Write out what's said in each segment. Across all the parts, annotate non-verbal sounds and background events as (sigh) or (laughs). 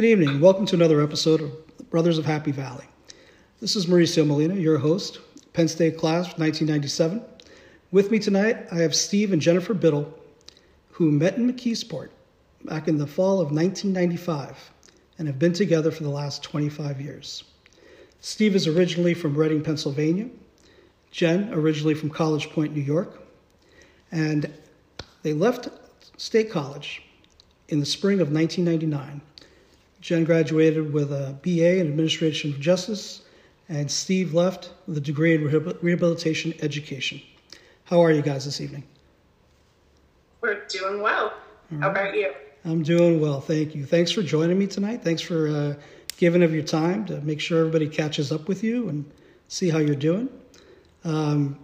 Good evening. Welcome to another episode of Brothers of Happy Valley. This is Mauricio Molina, your host, Penn State class 1997. With me tonight, I have Steve and Jennifer Biddle, who met in McKeesport back in the fall of 1995 and have been together for the last 25 years. Steve is originally from Reading, Pennsylvania. Jen, originally from College Point, New York. And they left State College in the spring of 1999. Jen graduated with a BA in Administration of Justice, and Steve left with a degree in Rehabilitation Education. How are you guys this evening? We're doing well. Right. How about you? I'm doing well, thank you. Thanks for joining me tonight. Thanks for uh, giving of your time to make sure everybody catches up with you and see how you're doing. Um,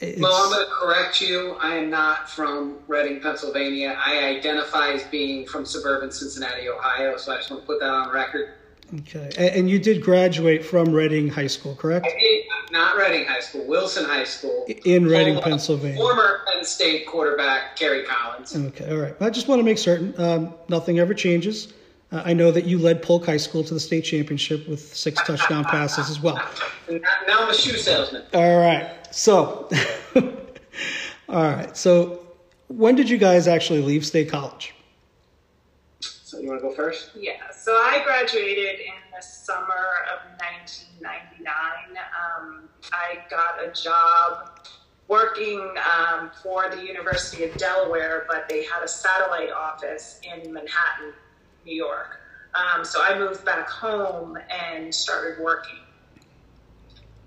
well, I'm going to correct you. I am not from Reading, Pennsylvania. I identify as being from suburban Cincinnati, Ohio. So I just want to put that on record. Okay. And you did graduate from Reading High School, correct? I did, not Reading High School, Wilson High School. In Reading, Pennsylvania. Former Penn State quarterback Kerry Collins. Okay, all right. I just want to make certain um, nothing ever changes. Uh, I know that you led Polk High School to the state championship with six touchdown passes as well. Now I'm a shoe salesman. All right. So, (laughs) all right. So, when did you guys actually leave State College? So, you want to go first? Yeah. So, I graduated in the summer of 1999. Um, I got a job working um, for the University of Delaware, but they had a satellite office in Manhattan New York. Um, so I moved back home and started working.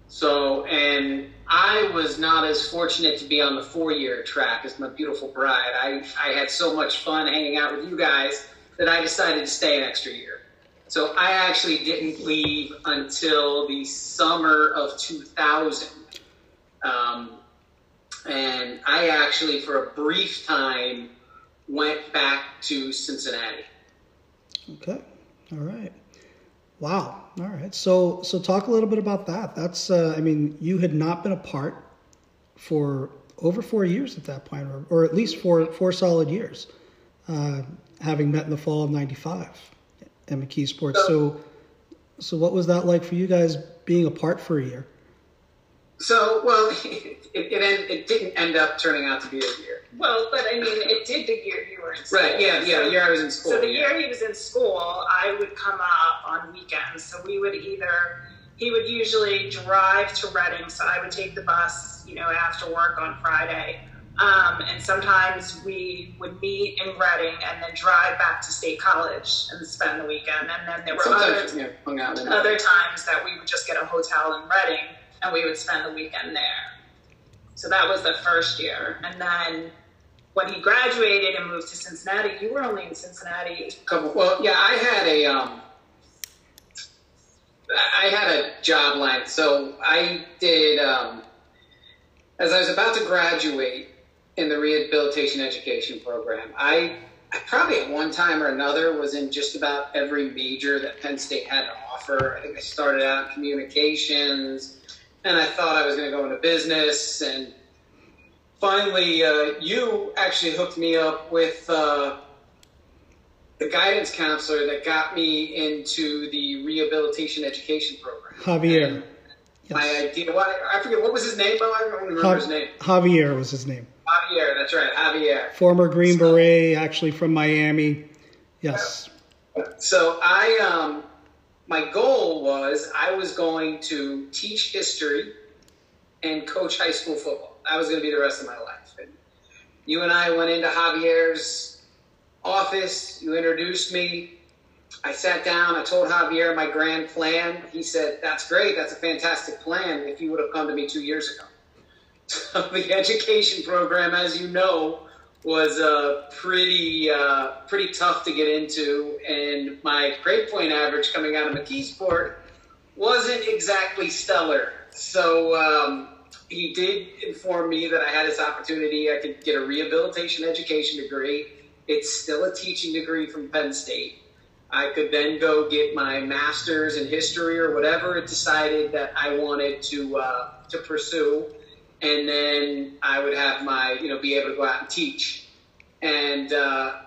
So, and I was not as fortunate to be on the four year track as my beautiful bride. I, I had so much fun hanging out with you guys that I decided to stay an extra year. So I actually didn't leave until the summer of 2000. Um, and I actually, for a brief time, went back to Cincinnati. Okay. All right. Wow. All right. So so talk a little bit about that. That's uh, I mean you had not been apart for over four years at that point, or, or at least four four solid years, uh, having met in the fall of '95 at McKeesport. So so what was that like for you guys being apart for a year? So well, (laughs) it it, it didn't end up turning out to be a year. Well, but I mean, it did the year you were in school. Right, yeah, yeah, the year I was in school. So the yeah. year he was in school, I would come up on weekends. So we would either, he would usually drive to Reading, so I would take the bus, you know, after work on Friday. Um, and sometimes we would meet in Reading and then drive back to State College and spend the weekend. And then there were sometimes, other, yeah, other times that we would just get a hotel in Reading and we would spend the weekend there. So that was the first year. And then when he graduated and moved to Cincinnati, you were only in Cincinnati. Well, yeah, I had a um, I had a job line, so I did um, as I was about to graduate in the rehabilitation education program. I, I probably at one time or another was in just about every major that Penn State had to offer. I think I started out in communications and I thought I was going to go into business. And finally, uh, you actually hooked me up with uh, the guidance counselor that got me into the rehabilitation education program. Javier. Yes. My idea, I forget, what was his name? I don't remember his name. Javier was his name. Javier, that's right, Javier. Former Green Beret, actually from Miami. Yes. So I, um, my goal was I was going to teach history and coach high school football. That was going to be the rest of my life. And you and I went into Javier's office. You introduced me. I sat down. I told Javier my grand plan. He said, "That's great. That's a fantastic plan. If you would have come to me two years ago." (laughs) So the education program, as you know, was uh, pretty uh, pretty tough to get into, and my grade point average coming out of McKeesport wasn't exactly stellar. So um, he did inform me that I had this opportunity. I could get a rehabilitation education degree. It's still a teaching degree from Penn State. I could then go get my master's in history or whatever it decided that I wanted to uh, to pursue and then I would have my, you know, be able to go out and teach. And uh,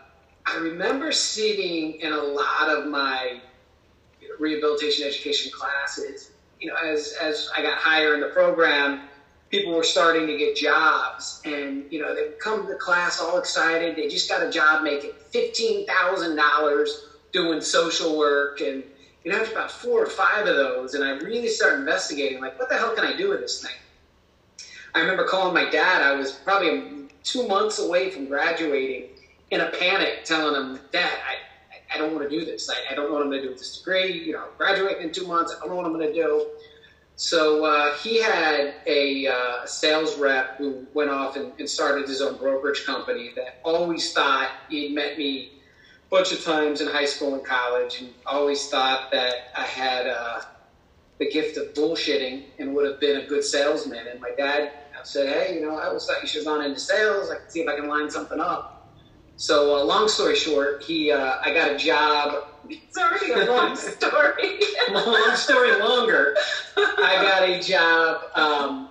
I remember sitting in a lot of my rehabilitation education classes, you know, as as I got higher in the program, people were starting to get jobs, and you know, they would come to class all excited. They just got a job making fifteen thousand dollars doing social work, and you know, after about four or five of those, and I really started investigating, like, what the hell can I do with this thing? I remember calling my dad. I was probably two months away from graduating in a panic, telling him, Dad, I, I don't want to do this. I, I don't want him to do with this degree. You know, I'm graduating in two months. I don't know what I'm going to do. So uh, he had a uh, sales rep who went off and, and, started his own brokerage company that always thought he'd met me a bunch of times in high school and college and always thought that I had uh, the gift of bullshitting and would have been a good salesman. And my dad said, hey, you know, I you should have gone into sales. I can see if I can line something up. So, uh, long story short, he, uh, I got a job. (laughs) Sorry, a long (laughs) story. long story longer. (laughs) I got a job um,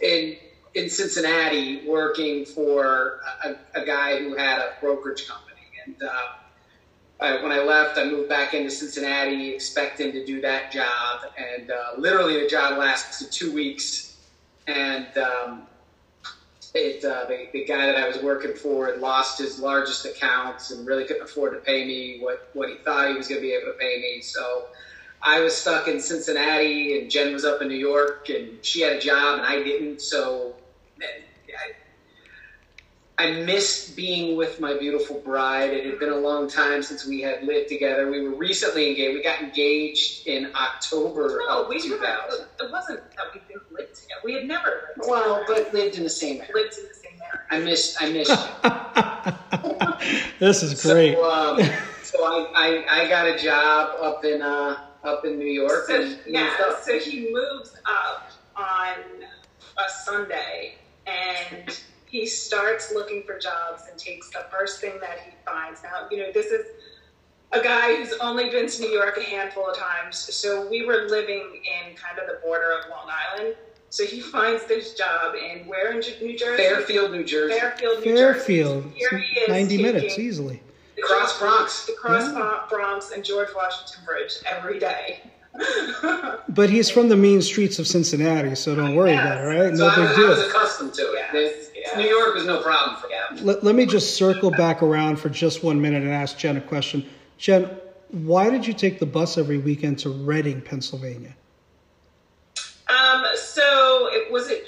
in in Cincinnati working for a, a, guy who had a brokerage company. And uh, I, when I left, I moved back into Cincinnati expecting to do that job. And uh, literally, the job lasted two weeks and um, it, uh, the, the guy that I was working for had lost his largest accounts and really couldn't afford to pay me what, what he thought he was going to be able to pay me. So I was stuck in Cincinnati, and Jen was up in New York, and she had a job, and I didn't. So I missed being with my beautiful bride. It had been a long time since we had lived together. We were recently engaged. We got engaged in October no, of we 2000. Never, it wasn't that we lived together. We had never lived well, together. but lived in the same area. Lived in the same area. I missed. I missed you. (laughs) this is great. So, um, so I, I, I got a job up in uh, up in New York. So, and yeah. moved up. So he moves up on a Sunday and he starts looking for jobs and takes the first thing that he finds. Now, you know, this is a guy who's only been to New York a handful of times. So we were living in kind of the border of Long Island. So he (laughs) finds this job in where in New Jersey? Fairfield, New Jersey. Fairfield, New Fairfield. Jersey. Here he is 90 minutes easily. the Cross Bronx. the Cross Yeah. Bronx and George Washington Bridge every day. (laughs) But he's from the mean streets of Cincinnati, so don't worry Yes. about it, right? So No I, big was- I was deal. accustomed to it. Yes, The- yes. New York was no problem for him. Let, let me just circle back around for just one minute and ask Jen a question. Jen, why did you take the bus every weekend to Reading, Pennsylvania? Um, so it was it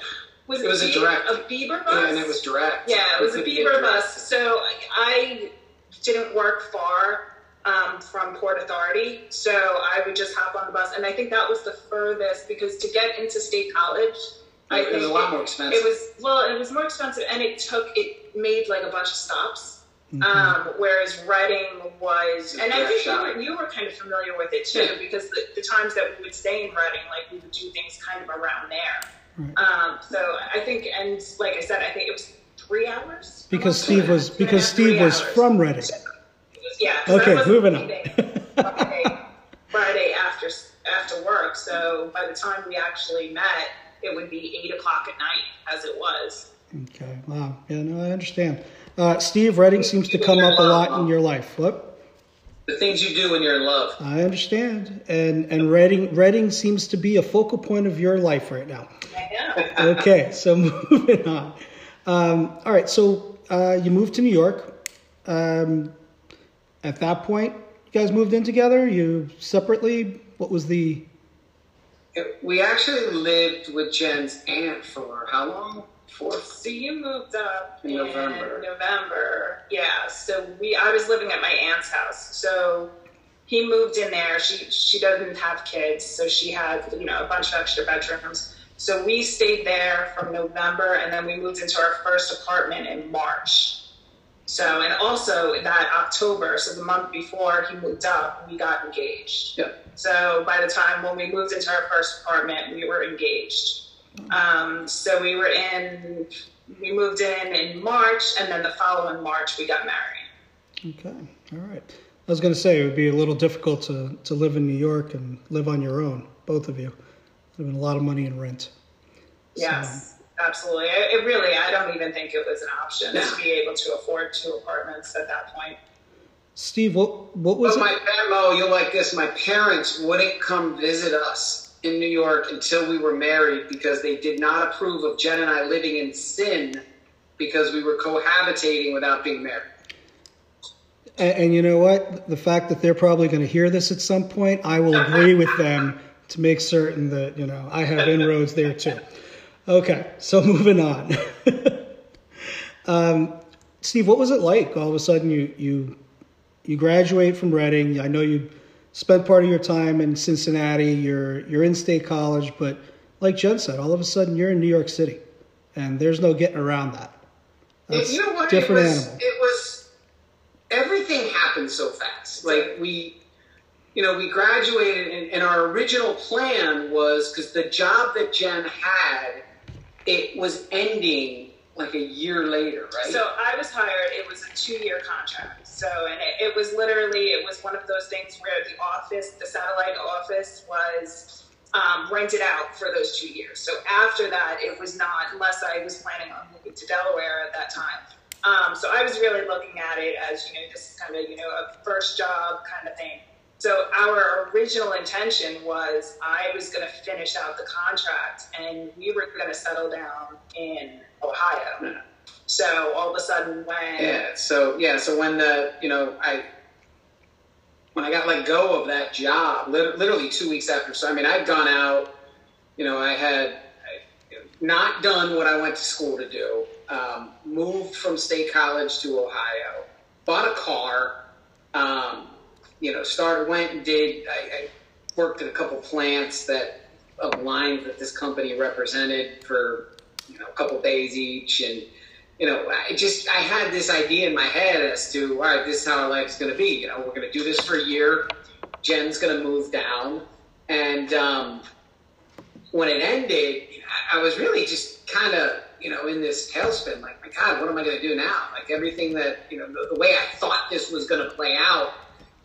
was It was a Bie- direct. a Bieber bus. Yeah, and it was direct. Yeah, it was a couldn't Bieber direct. bus. So I didn't work far um, from Port Authority, so I would just hop on the bus, and I think that was the furthest because to get into State College, I It was think a lot more expensive. It was well, it was more expensive, and it took it made like a bunch of stops. Mhm. Um, whereas Reading was, and I think you were, you were kind of familiar with it too, Yeah. because the, the times that we would stay in Reading, like we would do things kind of around there. Right. Um, so I think, and like I said, I think it was three hours. Because Steve like was that. Two and a because Steve was hours. from Reading. Yeah. 'cause I Okay, moving on. Friday, Friday after after work, so by the time we actually met, it would be eight o'clock at night, as it was. Okay. Wow. Yeah, no, I understand. Uh, Steve, Reading seems to come up a lot in your life. What? the things you do when you're in love. I understand. And and Reading Reading seems to be a focal point of your life right now. I know. (laughs) Okay, so (laughs) moving on. Um, all right, so uh, you moved to New York. Um, at that point, you guys moved in together. You separately. What was the? We actually lived with Jen's aunt for how long? Four. So you moved up In in November. November. Yeah. So we, I was living at my aunt's house. So he moved in there. She she doesn't have kids, so she had you know a bunch of extra bedrooms. So we stayed there from November, and then we moved into our first apartment in March. So and also that October, so the month before he moved up, we got engaged. Yeah. So by the time when we moved into our first apartment, we were engaged. Um, so we were in, we moved in in March, and then the following March we got married. Okay, all right. I was going to say it would be a little difficult to to live in New York and live on your own, both of you. There'd been a lot of money in rent. Yes, absolutely. It, it really, I don't even think it was an option to be able to afford two apartments at that point. Steve, what what was But it? my Mo, you'll like this. My parents wouldn't come visit us in New York until we were married because they did not approve of Jen and I living in sin because we were cohabitating without being married. And, and you know what? The fact that they're probably going to hear this at some point, I will agree with them to make certain that you know I have inroads there too. Okay, so moving on. (laughs) um, Steve, what was it like? All of a sudden, you you you graduate from Reading. I know you spent part of your time in Cincinnati. You're you're in state college, but like Jen said, all of a sudden you're in New York City, and there's no getting around that. That's you know what? different it was, animal. It was everything happened so fast. Like we, you know, we graduated, and, and our original plan was because the job that Jen had, it was ending like a year later, right? So I was hired. It was a two-year contract. So, and it, it was literally, it was one of those things where the office, the satellite office, was um, rented out for those two years. So after that, it was not, unless I was planning on moving to Delaware at that time. Um, so I was really looking at it as, you know, this is kind of, you know, a first job kind of thing. So our original intention was I was going to finish out the contract and we were going to settle down in Ohio. So all of a sudden, when Yeah. So yeah. So when the you know I when I got let go of that job, literally two weeks after. So I mean, I'd gone out. You know, I had not done what I went to school to do. Um, moved from state college to Ohio. Bought a car. Um, you know, started went and did. I, I worked at a couple plants that of lines that this company represented for you know a couple days each and you know, I just I had this idea in my head as to all right, this is how our life's going to be. You know, we're going to do this for a year. Jen's going to move down, and um, when it ended, I was really just kind of you know in this tailspin. Like, my God, what am I going to do now? Like everything that you know, the, the way I thought this was going to play out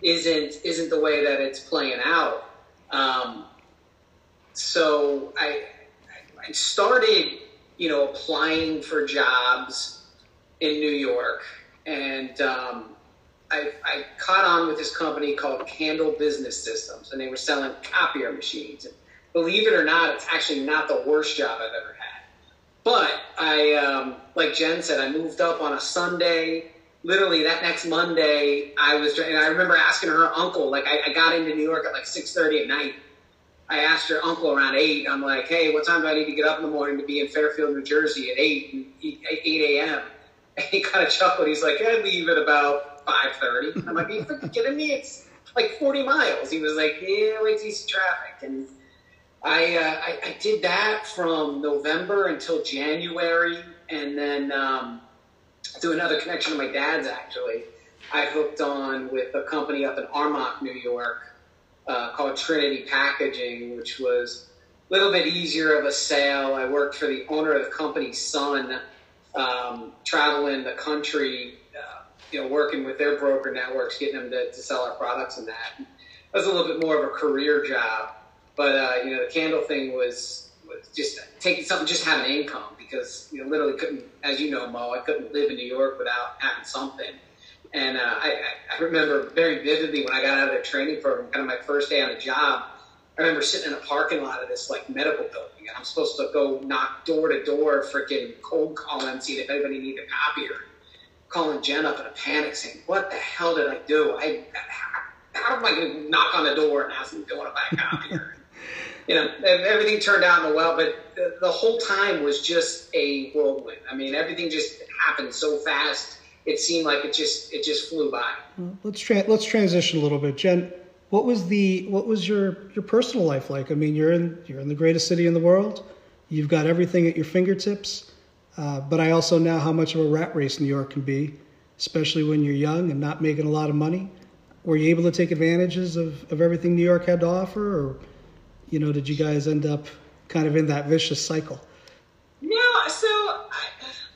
isn't isn't the way that it's playing out. Um, so I I started you know, applying for jobs in New York. And um, I, I caught on with this company called Candle Business Systems, and they were selling copier machines. And believe it or not, it's actually not the worst job I've ever had. But I, um, like Jen said, I moved up on a Sunday. Literally that next Monday, I was, and I remember asking her uncle, like I, I got into New York at like 6.30 at night. I asked her uncle around eight. I'm like, hey, what time do I need to get up in the morning to be in Fairfield, New Jersey at eight eight a.m. He kind of chuckled. He's like, I leave at about five thirty. I'm like, are you freaking kidding me? It's like forty miles. He was like, yeah, wait till traffic. And I, uh, I, I did that from November until January, and then um, through another connection of my dad's, actually, I hooked on with a company up in Armonk, New York uh, called Trinity Packaging, which was a little bit easier of a sale. I worked for the owner of the company's son, um, traveling the country, uh, you know, working with their broker networks, getting them to, to sell our products and that. It was a little bit more of a career job, but uh, you know, the candle thing was was just taking something, just having income because you know, literally couldn't, as you know, Mo, I couldn't live in New York without having something. And uh, I, I remember very vividly when I got out of the training program, kind of my first day on the job. I remember sitting in a parking lot of this like medical building, and I'm supposed to go knock door to door, freaking cold calling, see if anybody needed a copier. Calling Jen up in a panic, saying, "What the hell did I do? I how am I going to knock on the door and ask them if they want to buy a copier?" (laughs) you know, everything turned out in the well, but the, the whole time was just a whirlwind. I mean, everything just happened so fast it seemed like it just it just flew by. Let's tra- let's transition a little bit, Jen. What was the what was your your personal life like? I mean, you're in you're in the greatest city in the world. You've got everything at your fingertips. Uh, but I also know how much of a rat race New York can be, especially when you're young and not making a lot of money. Were you able to take advantages of, of everything New York had to offer, or you know, did you guys end up kind of in that vicious cycle? No, so I,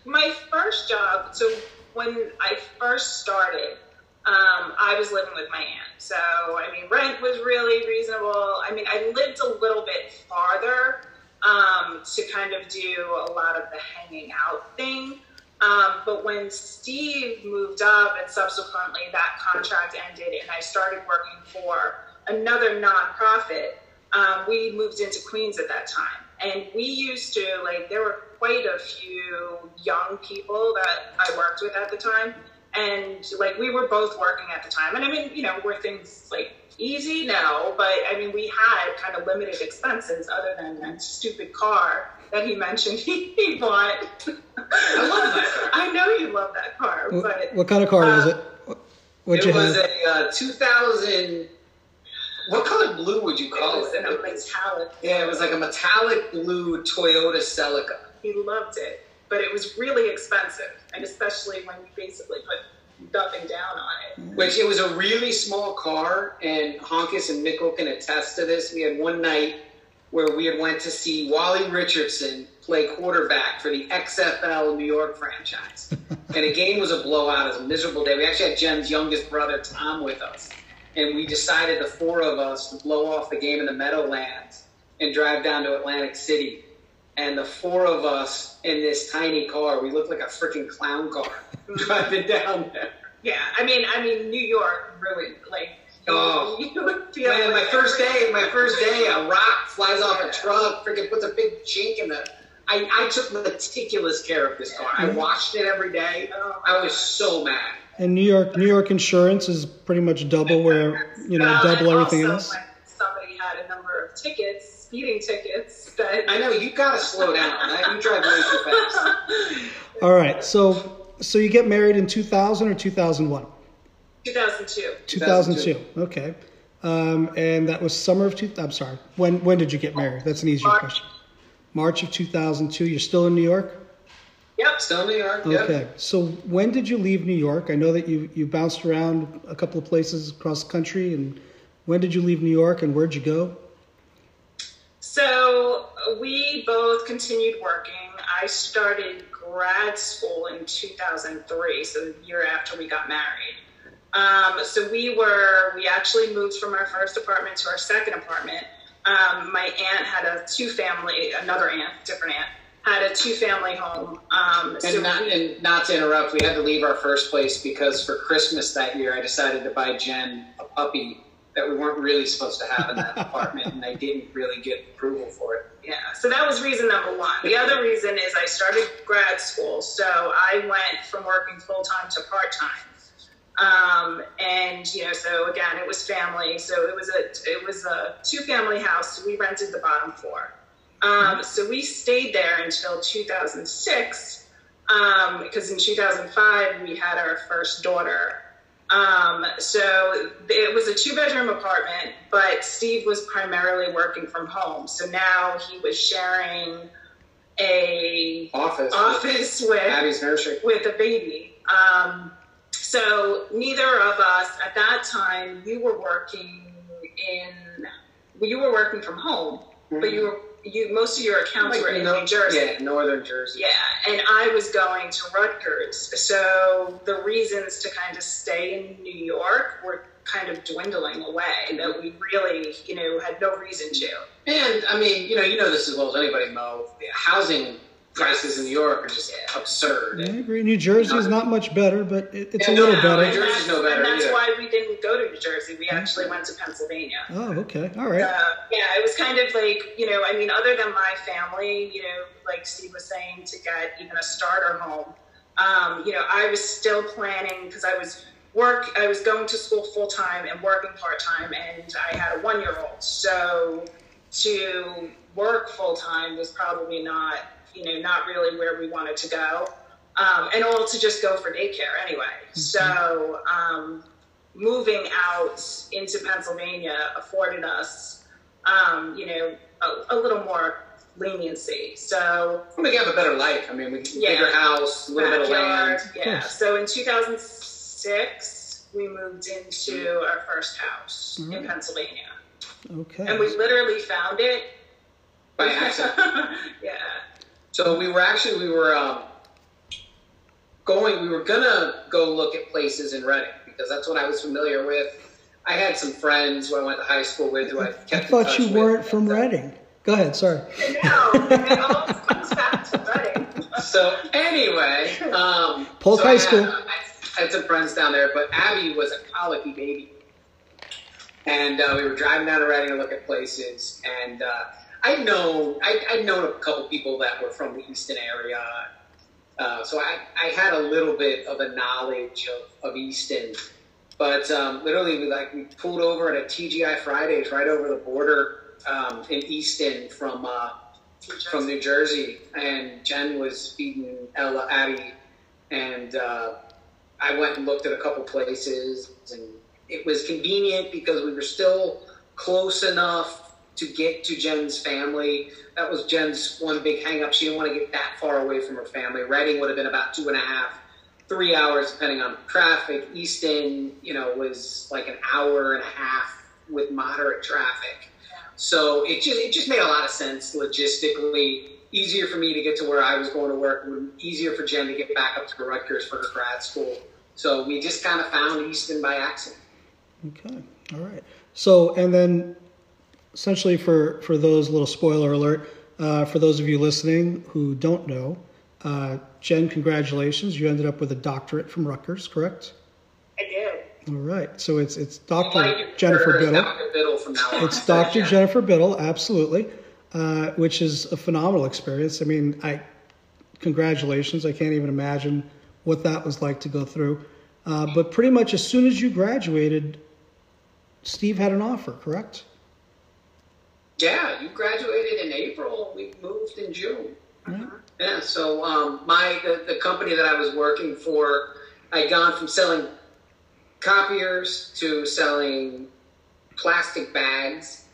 my first job, so when I first started, um, I was living with my aunt. So, I mean, rent was really reasonable. I mean, I lived a little bit farther um, to kind of do a lot of the hanging out thing. Um, but when Steve moved up and subsequently that contract ended and I started working for another nonprofit, um, we moved into Queens at that time. And we used to, like, there were quite a few young people that I worked with at the time. And, like, we were both working at the time. And I mean, you know, were things like easy? No. But I mean, we had kind of limited expenses other than that stupid car that he mentioned he, (laughs) he bought. I love that car. (laughs) I know you love that car, What, but what kind of car was uh, it? What'd it you was have? a uh, 2000. What color blue would you it call was it? in a metallic. Yeah, it was like a metallic blue Toyota Celica. He loved it, but it was really expensive, and especially when you basically put nothing down on it. Mm-hmm. Which it was a really small car, and Honkus and Mikkel can attest to this. We had one night where we had went to see Wally Richardson play quarterback for the XFL New York franchise, (laughs) and the game was a blowout. It was a miserable day. We actually had Jen's youngest brother Tom with us, and we decided the four of us to blow off the game in the Meadowlands and drive down to Atlantic City. And the four of us in this tiny car, we looked like a freaking clown car (laughs) driving down there. Yeah, I mean, I mean, New York really like. Oh. you would feel Man, my like first day, my first day, a rock flies off a truck, freaking puts a big chink in the. I, I took meticulous care of this car. I mm-hmm. washed it every day. Oh, I was so mad. And New York, New York insurance is pretty much double where you know (laughs) Well, double everything also else. When somebody had a number of tickets, speeding tickets, that I know you gotta slow down. I- You drive way too fast. All right, so so you get married in 2000 or 2001? 2002. 2002. Okay. Um, and that was summer of two. I'm sorry. When when did you get married? That's an easier March. question. March of 2002. You're still in New York. Yep. Still in New York. Yep. Okay. So when did you leave New York? I know that you you bounced around a couple of places across the country. And when did you leave New York? And where'd you go? So we both continued working. I started grad school in 2003, so the year after we got married. Um, so we were, we actually moved from our first apartment to our second apartment. Um, my aunt had a two family, another aunt, different aunt, had a two family home. Um, so not, we- and not to interrupt, we had to leave our first place because for Christmas that year, I decided to buy Jen a puppy that we weren't really supposed to have in that (laughs) apartment, and I didn't really get approval for it. Yeah, so that was reason number one. The other reason is I started grad school, so I went from working full time to part time. Um, and you know, so again, it was family. So it was a it was a two family house. So we rented the bottom floor. Um, so we stayed there until 2006 um, because in 2005 we had our first daughter. Um, so it was a two bedroom apartment, but Steve was primarily working from home. So now he was sharing a Office. office with Abby's nursery. with a baby. Um, so neither of us at that time you were working in you were working from home, but you were you most of your accounts were in no- New Jersey. Yeah, Northern Jersey. Yeah, and I was going to Rutgers. So the reasons to kind of stay in New York were kind of dwindling away that we really, you know, had no reason to. And I mean, you know, you know this as well as anybody, Mo. Housing prices in New York are just absurd. I agree. New Jersey is not much better, but it, it's a Yeah, no, little no, better. New Jersey's no better and that's either. why we didn't go to New Jersey. We actually went to Pennsylvania. Oh, okay. All right. Uh, yeah, it was kind of like, you know, I mean, other than my family, you know, like Steve was saying, to get even a starter home, um, you know, I was still planning because I was work, I was going to school full time and working part time, and I had a one year old. So to work full time was probably not, you know, not really where we wanted to go. Um, and all to just go for daycare anyway. So, um, moving out into Pennsylvania afforded us, um, you know, a, a little more leniency. So, We have a better life. I mean, we Yeah. bigger house, a little bit of land. yeah. So in 2006, we moved into our first house in Pennsylvania, Okay. and we literally found it. By accident. (laughs) yeah. So we were actually we were um, going. We were gonna go look at places in Reading because that's what I was familiar with. I had some friends who I went to high school with who I I kept. in thought touch you weren't from Reading. Go ahead. Sorry. No, it all comes back to Reading. (laughs) so anyway, um, Polk so High I School. Had, I had some friends down there, but Abby was a colicky baby, and uh, we were driving down to Reading to look at places, and uh, I'd known I, I'd known a couple people that were from the Easton area, uh, so I, I had a little bit of a knowledge of, of Easton. But um, literally, we like we pulled over at a TGI Fridays right over the border um, in Easton from uh, from New Jersey, and Jen was feeding Ella Abby, and uh, I went and looked at a couple places, and it was convenient because we were still close enough to get to Jen's family. That was Jen's one big hang up. She didn't want to get that far away from her family. Reading would have been about two and a half, three hours, depending on traffic. Easton, you know, was like an hour and a half with moderate traffic. So it just it just made a lot of sense logistically. Easier for me to get to where I was going to work, easier for Jen to get back up to Rutgers for her grad school. So we just kind of found Easton by accident. Okay, all right. So and then essentially for for those little spoiler alert uh, for those of you listening who don't know, uh, Jen, congratulations! You ended up with a doctorate from Rutgers, correct? I did. All right. So it's it's Dr. Like Jennifer Biddle. Dr. Biddle from now on. It's Dr. Jennifer Biddle, absolutely, uh, which is a phenomenal experience. I mean, I congratulations. I can't even imagine what that was like to go through. Uh, but pretty much as soon as you graduated, Steve had an offer, correct? Yeah, you graduated in April. We moved in June. Yeah. Yeah. So um, my the, the company that I was working for, I'd gone from selling copiers to selling plastic bags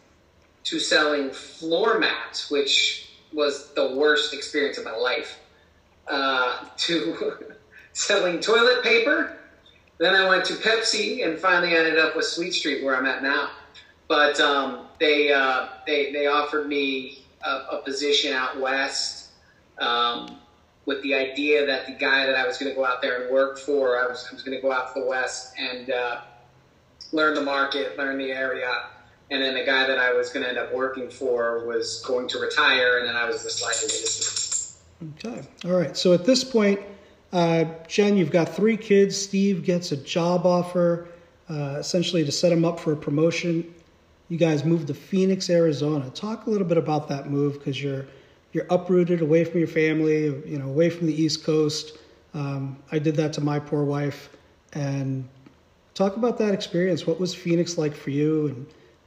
to selling floor mats, which was the worst experience of my life. Uh, (laughs) to selling toilet paper. Then I went to Pepsi, and finally ended up with Sweet Street, where I'm at now. But um, they, uh, they they offered me a, a position out west um, with the idea that the guy that I was going to go out there and work for, I was, was going to go out to the west and uh, learn the market, learn the area. And then the guy that I was going to end up working for was going to retire, and then I was just like. Okay. All right. So at this point, uh, Jen, you've got three kids. Steve gets a job offer, uh, essentially to set him up for a promotion. You guys moved to Phoenix, Arizona. Talk a little bit about that move because you're you're uprooted away from your family, you know, away from the East Coast. Um, I did that to my poor wife, and talk about that experience. What was Phoenix like for you, and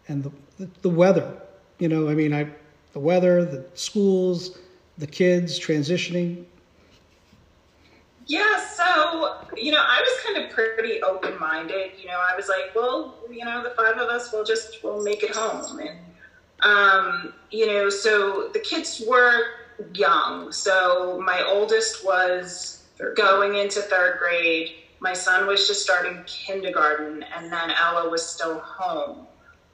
and the the, the weather? You know, I mean, I the weather, the schools, the kids transitioning. Yeah, so you know, I was kind of pretty open minded. You know, I was like, well, you know, the five of us will just we'll make it home, and um, you know, so the kids were young. So my oldest was going into third grade. My son was just starting kindergarten, and then Ella was still home.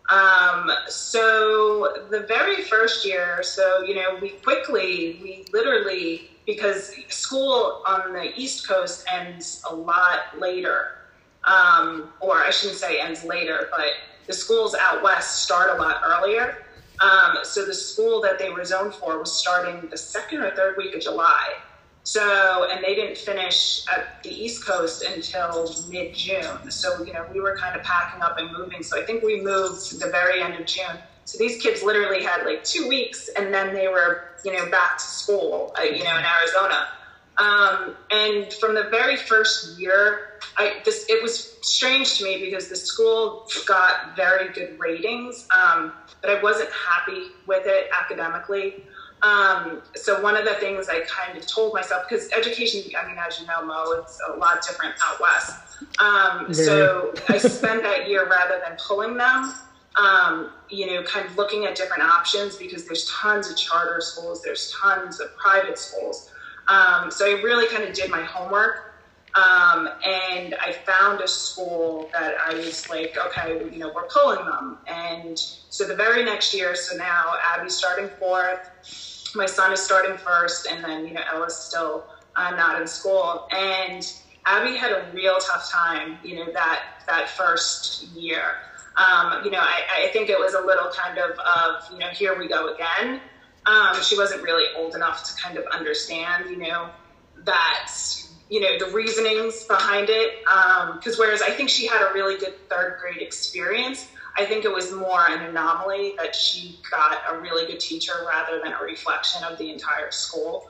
Um, so the very first year, so you know, we quickly, we literally, because school on the East Coast ends a lot later, um, or I shouldn't say ends later, but the schools out west start a lot earlier. Um, so the school that they were zoned for was starting the second or third week of July. So, and they didn't finish at the East Coast until mid June. So, you know, we were kind of packing up and moving. So I think we moved the very end of June. So these kids literally had like two weeks and then they were, you know, back to school, uh, you know, in Arizona. Um, and from the very first year, I, this, it was strange to me because the school got very good ratings, um, but I wasn't happy with it academically. Um, so one of the things I kind of told myself, because education, I mean, as you know, Mo, it's a lot different out west. Um, so I spent that year rather than pulling them, um, you know, kind of looking at different options because there's tons of charter schools, there's tons of private schools. Um, so I really kind of did my homework. Um, and I found a school that I was like, okay, you know, we're pulling them. And so the very next year, so now Abby's starting fourth, my son is starting first, and then, you know, Ella's still uh, not in school. And Abby had a real tough time, you know, that, that first year. Um, you know, I, I think it was a little kind of, of, you know, here we go again. Um, she wasn't really old enough to kind of understand, you know, that you know the reasonings behind it. Because um, whereas I think she had a really good third grade experience, I think it was more an anomaly that she got a really good teacher rather than a reflection of the entire school.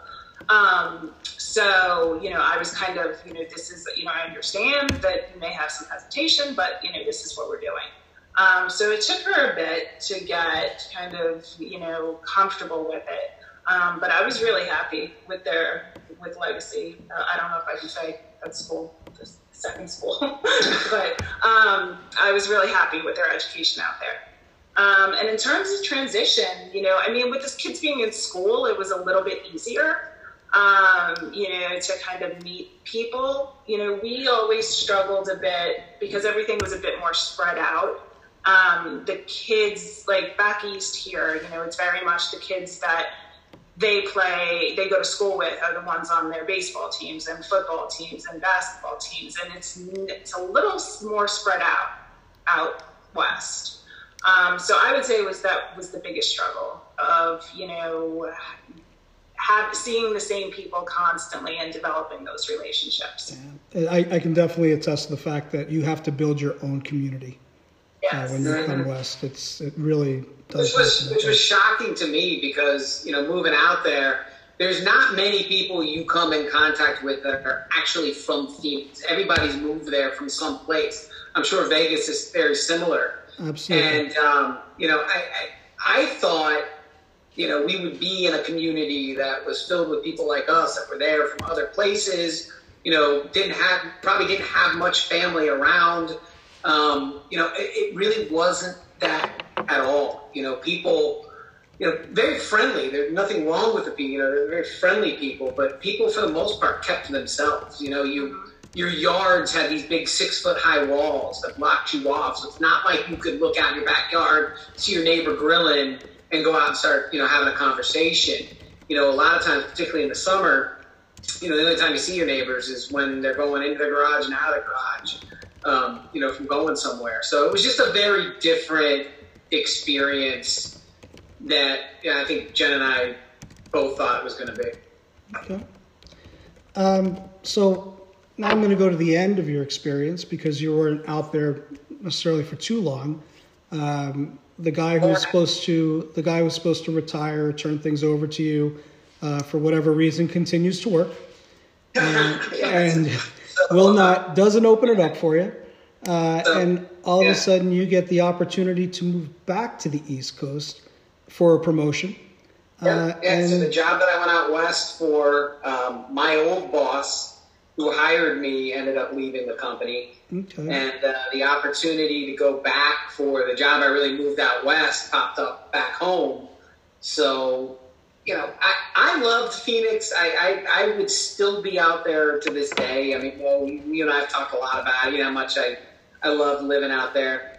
Um, so, you know, I was kind of, you know, this is, you know, I understand that you may have some hesitation, but, you know, this is what we're doing. Um, so it took her a bit to get kind of, you know, comfortable with it. Um, but I was really happy with their, with Legacy. Uh, I don't know if I can say that school, the second school, (laughs) but um, I was really happy with their education out there. Um, and in terms of transition, you know, I mean, with the kids being in school, it was a little bit easier um, you know, to kind of meet people. You know, we always struggled a bit because everything was a bit more spread out. Um, the kids, like back east here, you know, it's very much the kids that they play, they go to school with are the ones on their baseball teams and football teams and basketball teams, and it's it's a little more spread out out west. Um, so I would say was that was the biggest struggle of you know have seeing the same people constantly and developing those relationships. Yeah. I, I, can definitely attest to the fact that you have to build your own community. Uh, yes. Uh, when you come west, it's it really does. Which was which was shocking to me because you know moving out there, there's not many people you come in contact with that are actually from Phoenix. Everybody's moved there from some place. I'm sure Vegas is very similar. Absolutely. And um, you know, I, I I thought you know, we would be in a community that was filled with people like us that were there from other places, you know, didn't have, probably didn't have much family around. Um, you know, it, it really wasn't that at all. You know, people, you know, very friendly. There's nothing wrong with the people. You know, they're very friendly people, but people for the most part kept to themselves. You know, you your yards had these big six foot high walls that blocked you off. So it's not like you could look out your backyard, see your neighbor grilling, and go out and start, you know, having a conversation. You know, a lot of times, particularly in the summer, you know, the only time you see your neighbors is when they're going into the garage and out of the garage, um, you know, from going somewhere. So it was just a very different experience that yeah, I think Jen and I both thought it was going to be. Okay. Um, so now I'm going to go to the end of your experience because you weren't out there necessarily for too long. Um, the guy who's supposed to the guy who's supposed to retire, turn things over to you uh, for whatever reason, continues to work, (laughs) and, and will not doesn't open it up for you, uh, and all yeah. of a sudden you get the opportunity to move back to the East Coast for a promotion. Yeah, uh, yeah. And, so the job that I went out west for, um, my old boss who hired me ended up leaving the company. Okay. And uh, the opportunity to go back for the job I really moved out west popped up back home. So, you know, I, I loved Phoenix. I, I, I would still be out there to this day. I mean, well, you and I have talked a lot about you know, how much I, I love living out there.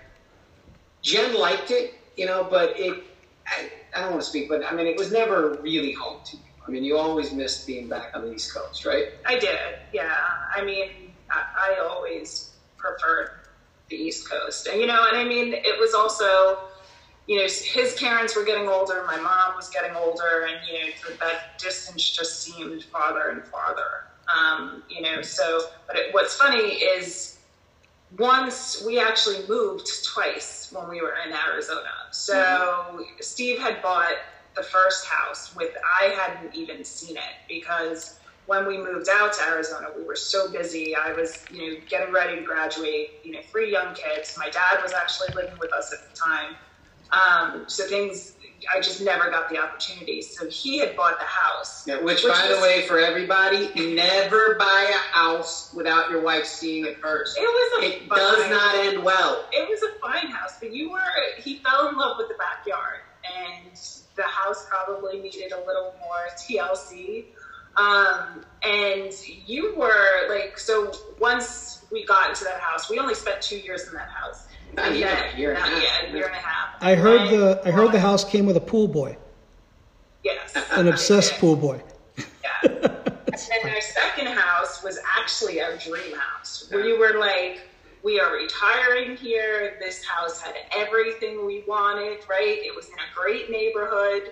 Jen liked it, you know, but it, I, I don't want to speak, but I mean, it was never really home to me. I mean, you always missed being back on the East Coast, right? I did, yeah. I mean, I, I always preferred the East Coast. And, you know, and I mean, it was also, you know, his parents were getting older, my mom was getting older, and, you know, that distance just seemed farther and farther. Um, you know, so, but it, what's funny is once we actually moved twice when we were in Arizona. So mm-hmm. Steve had bought the first house with I hadn't even seen it because when we moved out to Arizona, we were so busy. I was, you know, getting ready to graduate, you know, three young kids. My dad was actually living with us at the time. Um, so things, I just never got the opportunity. So he had bought the house. Yeah, which, which by was, the way, for everybody, never buy a house without your wife seeing it first. It was a It fine, does not end well. It was a fine house, but you were, he fell in love with the backyard. And the house probably needed a little more TLC. Um, and you were like, so once we got into that house, we only spent two years in that house. Not yet, year not yet, year and a half. I heard the I heard the house came with a pool boy. Yes. An obsessed pool boy. (laughs) Yeah. and then our second house was actually our dream house. We were like, we are retiring here. This house had everything we wanted, right? It was in a great neighborhood.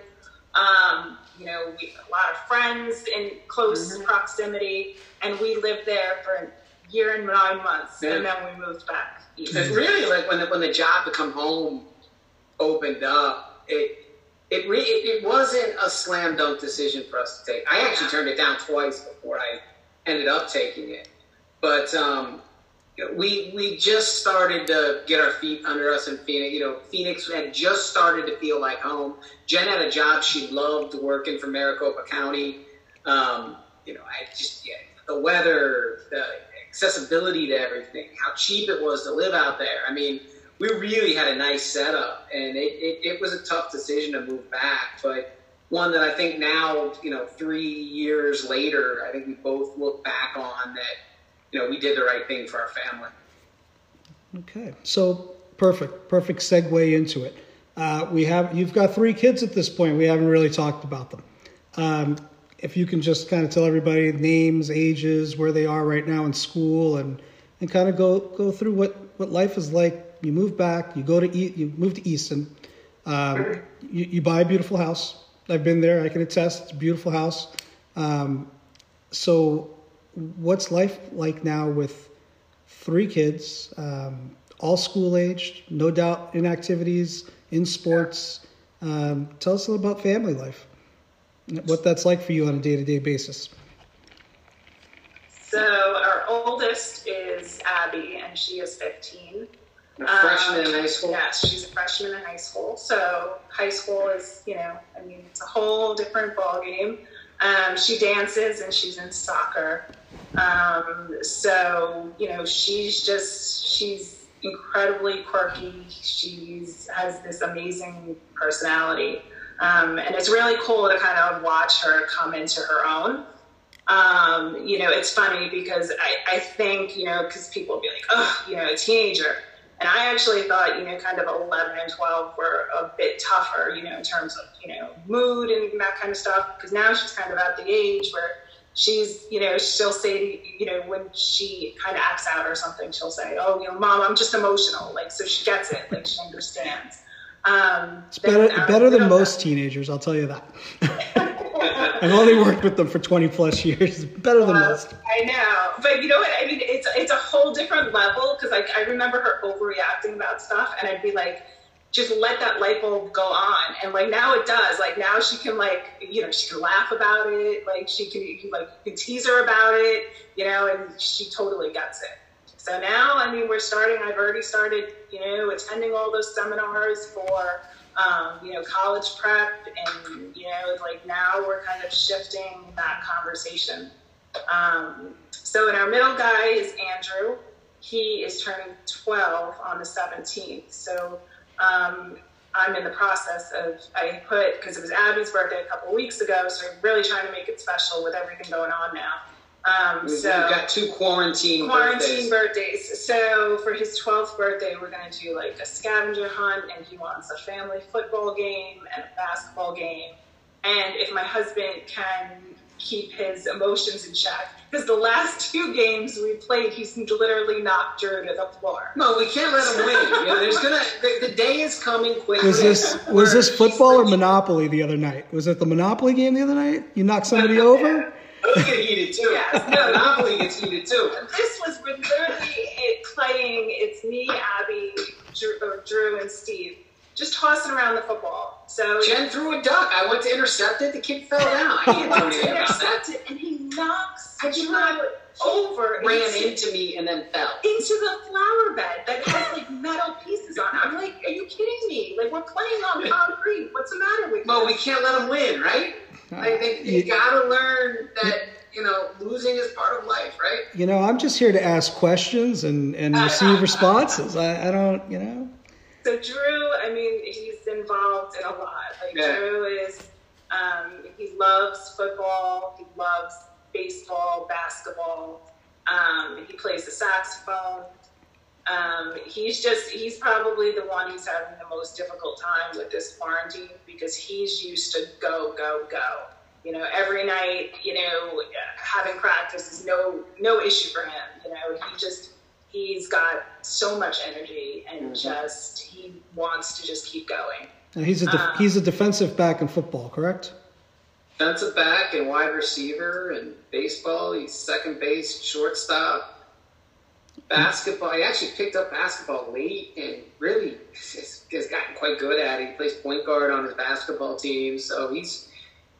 Um, you know, we had a lot of friends in close mm-hmm. proximity, and we lived there for a year and nine months, yeah. and then we moved back. It's really like when the, when the job to come home opened up, it it, re, it, it wasn't a slam dunk decision for us to take. I actually turned it down twice before I ended up taking it, but um, we we just started to get our feet under us in Phoenix. You know, Phoenix had just started to feel like home. Jen had a job she loved working for Maricopa County. Um, you know, I just yeah, the weather, the accessibility to everything, how cheap it was to live out there. I mean, we really had a nice setup, and it, it, it was a tough decision to move back, but one that I think now, you know, three years later, I think we both look back on that you know, we did the right thing for our family. Okay, so perfect, perfect segue into it. Uh, we have you've got three kids at this point. We haven't really talked about them. Um, if you can just kind of tell everybody names, ages, where they are right now in school, and and kind of go go through what what life is like. You move back, you go to e- you move to Easton, um, you, you, buy a beautiful house. I've been there. I can attest. It's a beautiful house. Um, so what's life like now with three kids, um, all school aged, no doubt in activities, in sports. Um, tell us a little about family life, what that's like for you on a day to day basis. So, our oldest is Abby, and she is 15. A freshman um, in high school? Yes, she's a freshman in high school. So, high school is, you know, I mean, it's a whole different ballgame. Um, she dances and she's in soccer. Um, so, you know, she's just, she's incredibly quirky. She's has this amazing personality. Um, and it's really cool to kind of watch her come into her own. Um, you know, it's funny because I, I think, you know, because people will be like, oh, you know, a teenager. And I actually thought, you know, kind of 11 and 12 were a bit tougher, you know, in terms of, you know, mood and that kind of stuff. Because now she's kind of at the age where she's, you know, she'll say, you know, when she kind of acts out or something, she'll say, oh, you know, mom, I'm just emotional. Like, so she gets it. Like, she understands. Um, it's better, better than most teenagers, I'll tell you that. (laughs) I've only worked with them for 20 plus years. Better than most. I know. But you know what? I mean, it's, it's a whole different level because like, I remember her overreacting about stuff and I'd be like, just let that light bulb go on. And like now it does. Like now she can like, you know, she can laugh about it. Like she can, you can like, you can tease her about it, you know, and she totally gets it. So now, I mean, we're starting, I've already started, you know, attending all those seminars for, um, you know, college prep. And, you know, like now we're kind of shifting that conversation. Um, so, in our middle guy is Andrew. He is turning 12 on the 17th. So, um, I'm in the process of, I put, because it was Abby's birthday a couple weeks ago, so I'm really trying to make it special with everything going on now. Um, we've, so we've got two quarantine quarantine birthdays. birthdays. So for his 12th birthday, we're going to do like a scavenger hunt, and he wants a family football game and a basketball game. And if my husband can keep his emotions in check, because the last (laughs) two games we played, he's literally knocked Drew to the floor. No, we can't let him win. Yeah, there's gonna the, the, day is coming quickly. Was this was this football or Monopoly the other night? Was it the Monopoly game the other night? You knocked somebody (laughs) over. Those get heated too. Yes, (laughs) no, Monopoly gets heated too. This was literally it playing. It's me, Abby, Drew, Drew, and Steve just tossing around the football. So Jen threw a duck. I went to intercept it. The kid fell down. I can't do (laughs) anything intercept it, and he knocks. I just not over ran into, into, me and then fell into the flower bed that has like metal pieces on it. I'm like, are you kidding me? Like we're playing on (laughs) concrete. What's the matter with well, you? Well, we can't let them win, right? Like they, you gotta learn that you know losing is part of life, right? You know, I'm just here to ask questions and and (laughs) receive responses. I, I don't, you know. So Drew, I mean, he's involved in a lot. Like yeah. Drew is, um, he loves football. He loves baseball, basketball. Um, he plays the saxophone. Um, he's just, he's probably the one who's having the most difficult time with this quarantine because he's used to go, go, go. You know, every night, you know, having practice is no, no issue for him. You know, he just, he's got so much energy and mm-hmm. just, he wants to just keep going. Now, he's a def- Uh, he's a defensive back in football, correct? Defensive back and wide receiver and baseball. He's second base, shortstop. Basketball. He actually picked up basketball late and really has, has gotten quite good at it. He plays point guard on his basketball team, so he's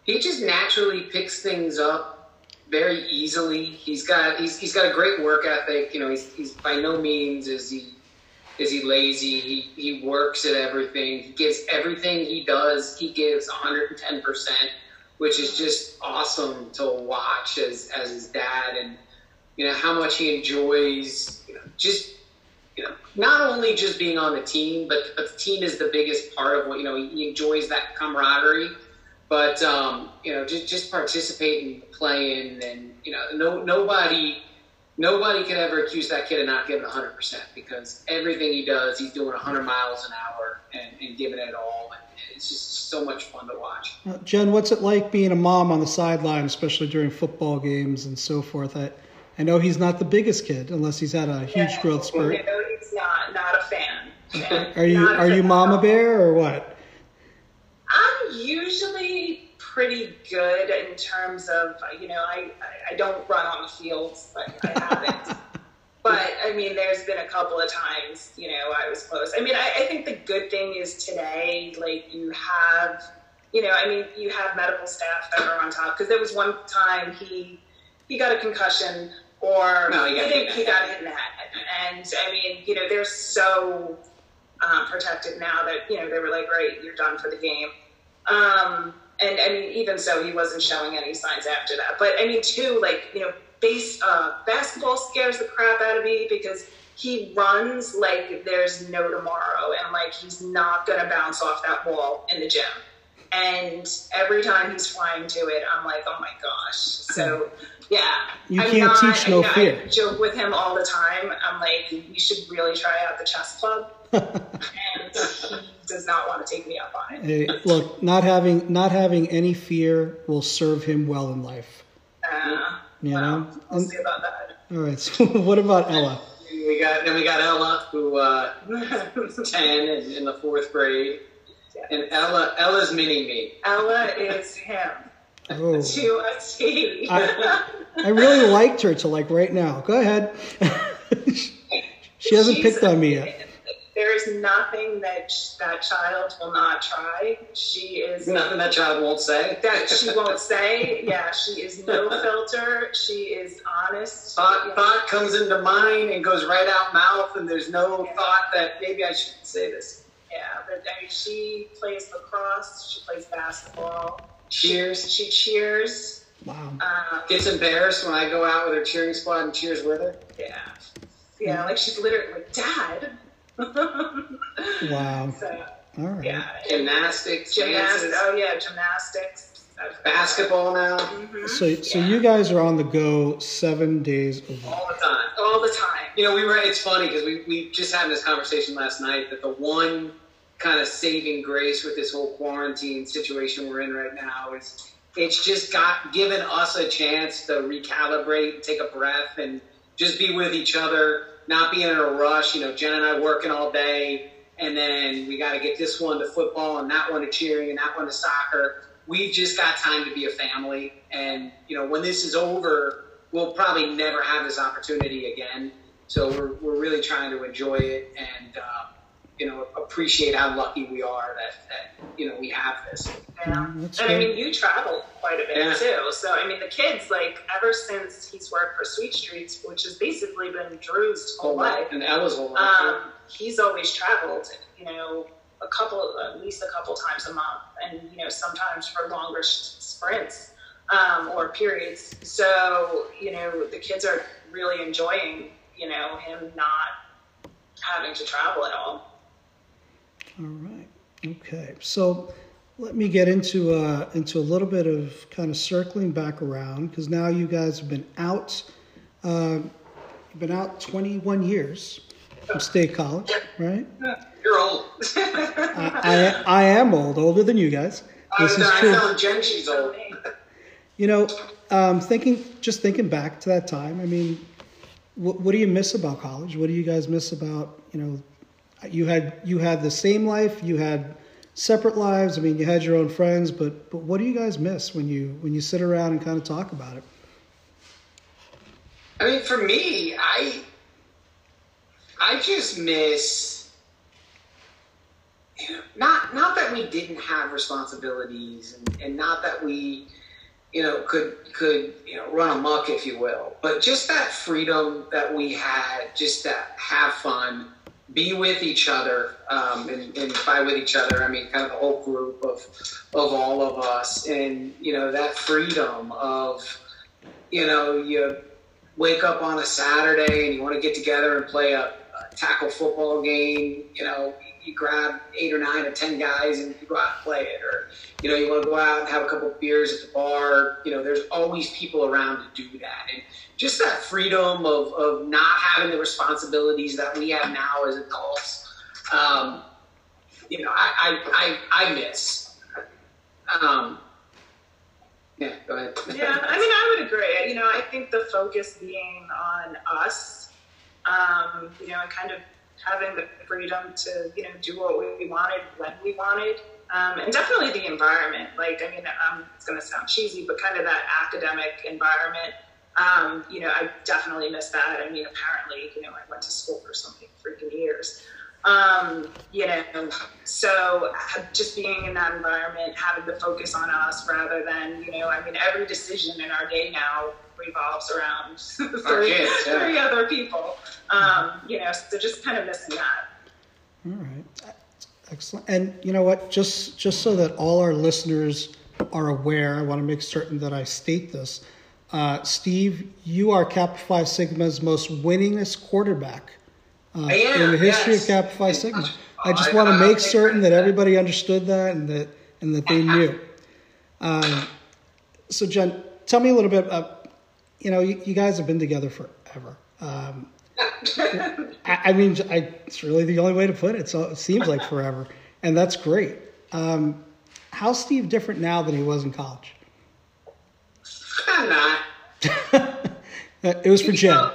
he just naturally picks things up very easily. He's got he's, he's got a great work ethic. You know, he's, he's by no means is he is he lazy. He he works at everything. He gives everything he does. He gives 110 percent, which is just awesome to watch as as his dad and you know how much he enjoys you know, just you know not only just being on the team, but but the team is the biggest part of what you know he, enjoys that camaraderie. But um, you know, just just participating, playing, and you know, no nobody nobody can ever accuse that kid of not giving 100 percent because everything he does, he's doing 100 miles an hour and, and giving it all. It's just so much fun to watch. Jen, what's it like being a mom on the sideline, especially during football games and so forth? I, I know he's not the biggest kid unless he's had a huge Yeah, growth spurt. You know, he's not not a fan. (laughs) Are you are you fan. mama bear or what? I'm usually pretty good in terms of you know I I- I don't run on the fields, but I haven't. (laughs) but I mean, there's been a couple of times you know I was close. I mean, I, I think the good thing is today, like you have. You know, I mean, you have medical staff that are on top because there was one time he he got a concussion or No, he got hit in the he got hit in the head, and I mean, you know, they're so um, protected now that you know they were like, right, you're done for the game. Um, and I mean, even so, he wasn't showing any signs after that. But I mean, too, like you know, base uh, basketball scares the crap out of me because he runs like there's no tomorrow, and like he's not gonna bounce off that wall in the gym. And every time he's flying to it, I'm like, oh my gosh. So yeah, You I'm can't not- teach no I, fear. I joke with him all the time. I'm like, you should really try out the chess club (laughs) and he does not want to take me up on it. Hey, look, not having not having any fear will serve him well in life. Uh, You well, know? we'll And- see about that. all right. (laughs) So what about Ella? We got then we got Ella who uh, (laughs) ten in, in the fourth grade, and Ella Ella's mini me. Ella is him Oh, to a T. I- I really liked her till like right now. Go ahead. (laughs) she hasn't She's- picked on me yet. There is nothing that sh- that child will not try. She is Nothing that child won't say. (laughs) that she won't say. Yeah, she is no (laughs) filter. She is honest. Thought thought comes into mind and goes right out mouth, and there's no thought that maybe I shouldn't say this. Yeah, but I mean, she plays lacrosse. She plays basketball. Cheers. She cheers. Wow. Um, Gets embarrassed when I go out with her cheering squad and cheers with her. yeah, yeah, like she's literally like, Dad. (laughs) Wow. So All right. yeah, Gymnastics, gymnastics. Oh yeah, gymnastics. basketball now, Mhm. So so Yeah. you guys are on the go seven days a week. all the time. all the time. You know, we were. It's funny because we we just had this conversation last night that the one kind of saving grace with this whole quarantine situation we're in right now is it's just got given us a chance to recalibrate, take a breath, and just be with each other, not be in a rush. You know, Jen and I working all day, and then we got to get this one to football and that one to cheering and that one to soccer. We've just got time to be a family, and you know, when this is over, we'll probably never have this opportunity again. So we're, we're really trying to enjoy it and uh, you know appreciate how lucky we are that, that you know we have this. Yeah. Mm, and I mean, you travel quite a bit Yeah. too. So I mean, the kids like ever since he's worked for Sweet Streets, which has basically been Drew's whole life. and Ella's whole life. Um, he's always traveled, you know, a couple, at least a couple times a month, and you know, sometimes for longer sh- sprints um, or periods. So you know, the kids are really enjoying, you know, him not having to travel at all. All right. Okay. So let me get into uh, into a little bit of kind of circling back around because now you guys have been out. Uh, been out 21 years from State College, right? You're old. I, I I am old, older than you guys. This is I true. found Jen. She's old. You know, um, thinking just thinking back to that time. I mean, what, what do you miss about college? What do you guys miss about you know? You had you had the same life. You had separate lives. I mean, you had your own friends, but but what do you guys miss when you when you sit around and kind of talk about it? I mean, for me, I I just miss not not that we didn't have responsibilities and, and not that we you know could could you know run amok if you will but just that freedom that we had just to have fun be with each other um, and, and with each other. I mean kind of the whole group of of all of us. And you know that freedom of you know you wake up on a saturday and you want to get together and play a, a tackle football game you know you grab eight or nine or ten guys and you go out and play it. Or you know you want to go out and have a couple of beers at the bar. You know there's always people around to do that. And just that freedom of, of not having the responsibilities that we have now as adults. Um, you know I, I, I, I miss. Um, yeah go ahead. Yeah i mean i would agree. You know i think the focus being on us um, you know and kind of having the freedom to you know do what we wanted when we wanted um, and definitely the environment. Like i mean it's going to sound cheesy but kind of that academic environment um, you know i definitely miss that i mean apparently you know i went to school for something freaking years um, you know so just being in that environment having the focus on us rather than you know i mean every decision in our day now revolves around (laughs) three, kids, yeah. three other people. Um, you know, so just kind of missing that. All right, excellent. And you know what? Just just so that all our listeners are aware, I want to make certain that I state this. Uh, Steve, you are Kappa Phi Sigma's most winningest quarterback uh, in the history yes. of Kappa Phi Sigma. I just want to make certain that everybody understood that and that and that they knew. Um, so, Jen, tell me a little bit about you know, you, you guys have been together forever. Um, I, I, mean, I, it's really the only way to put it. So it seems like forever, and that's great. Um, how's Steve different now than he was in college? I'm not. (laughs) it was for Jen.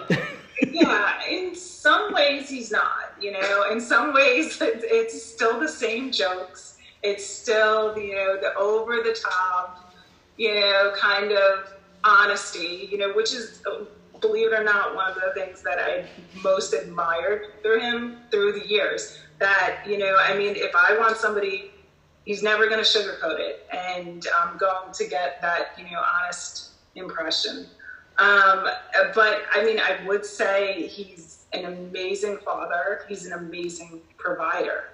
yeah, in some ways he's not. You know, in some ways (laughs) it's still the same jokes. It's still you know the over the top, you know, kind of honesty, you know, which is, believe it or not, one of the things that I most admired through him through the years. That, you know, I mean, if I want somebody, he's never going to sugarcoat it. And I'm going to get that, you know, honest impression. Um, but I mean, I would say he's an amazing father, he's an amazing provider.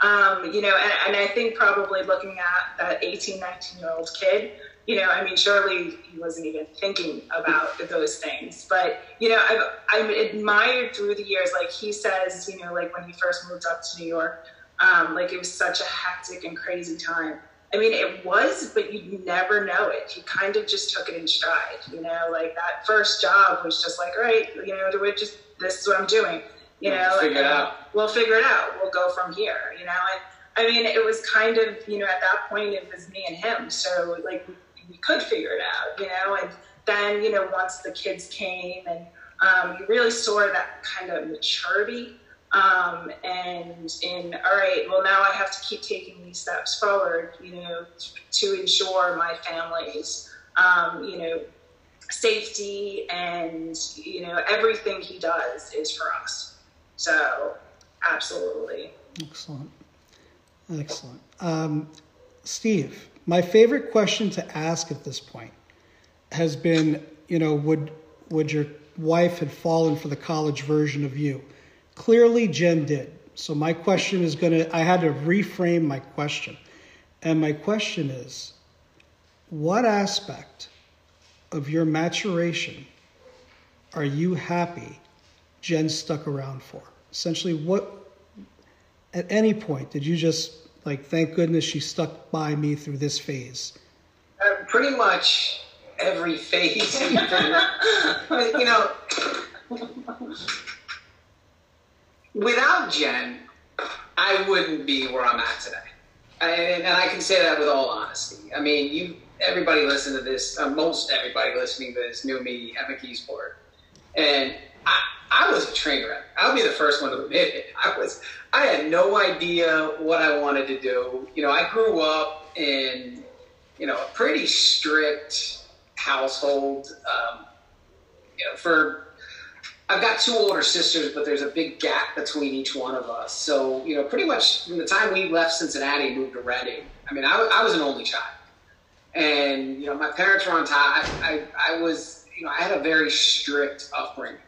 Um, you know, and, and I think probably looking at that 18, 19 year old kid, you know, I mean, surely he wasn't even thinking about those things. But, you know, I've, I've admired through the years, like he says, you know, like when he first moved up to New York, um, like it was such a hectic and crazy time. I mean, it was, but you'd never know it. He kind of just took it in stride, you know, like that first job was just like, all right, you know, do it just, this is what I'm doing, you know, we'll figure it out. We'll figure it out. We'll go from here, you know, and I mean, it was kind of, you know, at that point it was me and him. So like, we could figure it out, you know. And then, you know, once the kids came and um, you really saw that kind of maturity. Um, and in, all right, well, now I have to keep taking these steps forward, you know, to ensure my family's, um, you know, safety and, you know, everything he does is for us. So, absolutely. Excellent. Excellent. Um, Steve, my favorite question to ask at this point has been, you know, would would your wife had fallen for the college version of you? Clearly, Jen did. So my question is going to. I had to reframe my question, and my question is, what aspect of your maturation are you happy Jen stuck around for? Essentially, what at any point did you just like, thank goodness she stuck by me through this phase. Uh, pretty much every phase. (laughs) you know, without Jen, I wouldn't be where I'm at today. And, and I can say that with all honesty. I mean, you, everybody listening to this, uh, most everybody listening to this knew me at McKeesport. And I, I was a train wreck. I'll be the first one to admit it. I was. I had no idea what I wanted to do. You know, I grew up in, you know, a pretty strict household. Um, you know, for I've got two older sisters, but there's a big gap between each one of us. So, you know, pretty much from the time we left Cincinnati and moved to Reading, I mean, I, I was an only child. And, you know, my parents were on top. I, I, I was, you know, I had a very strict upbringing.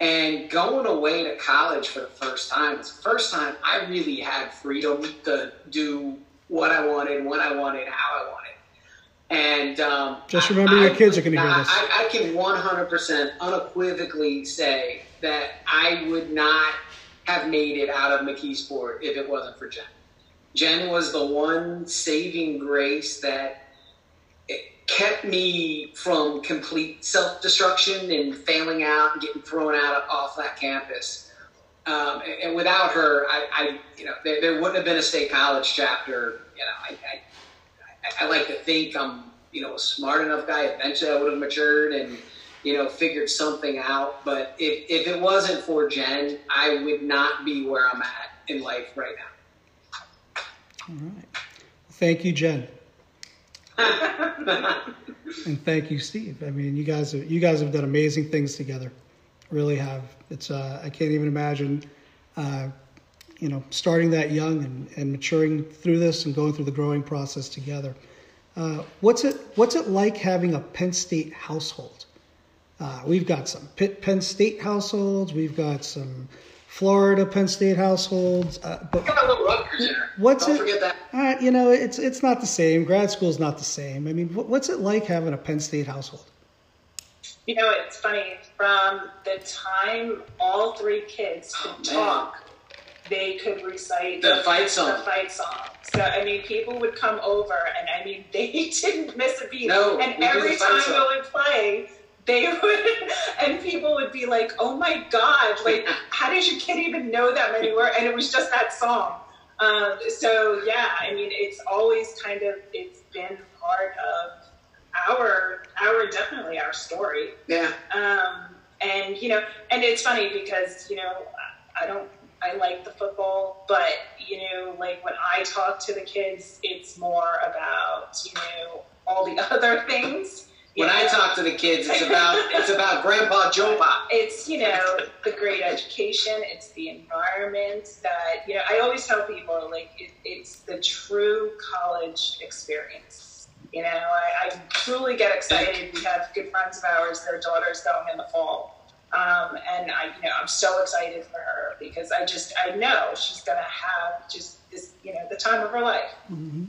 And going away to college for the first time, it's the first time I really had freedom to do what I wanted, when I wanted, how I wanted. And um, just remember, I, your kids are going to hear this. I, I can 100% unequivocally say that I would not have made it out of McKeesport if it wasn't for Jen. Jen was the one saving grace that kept me from complete self destruction and failing out and getting thrown out off that campus. Um, and without her, I, I you know, there, there, wouldn't have been a state college chapter. You know, I, I, I like to think I'm, you know, a smart enough guy. Eventually, I would have matured and, you know, figured something out. But if, if it wasn't for Jen, I would not be where I'm at in life right now. All right. Thank you, Jen. (laughs) and thank you, Steve. I mean, you guys have, you guys have done amazing things together. Really have. It's uh, I can't even imagine, uh, you know, starting that young and, and maturing through this and going through the growing process together. Uh, what's it What's it like having a Penn State household? Uh, we've got some Pitt, Penn State households. We've got some Florida Penn State households. Uh, but got a little Rutgers in there. What's Don't it? Forget that. Uh, you know, it's it's not the same. Grad school's not the same. I mean, what's it like having a Penn State household? You know, it's funny. From the time all three kids could oh, talk, they could recite the, fight song. The fight song. So I mean, people would come over, and I mean, (laughs) they didn't miss a beat. No, and every time we would play, they (laughs) would, and people would be like, "Oh my god! Like, (laughs) how does your kid even know that many words?" And it was just that song. Um, so yeah, I mean, it's always kind of it's been part of our our definitely our story. Yeah. Um, and you know, and it's funny because you know I don't I like the football, but you know, like when I talk to the kids, it's more about you know all the (laughs) other things when I talk to the kids, it's about (laughs) it's about Grandpa JoePa. It's you know the great education. It's the environment that you know. I always tell people like it, it's the true college experience. You know, I, I truly get excited. We have good friends of ours; their daughter's going in the fall, um, and I you know I'm so excited for her because I just I know she's going to have just this you know the time of her life. Mm-hmm.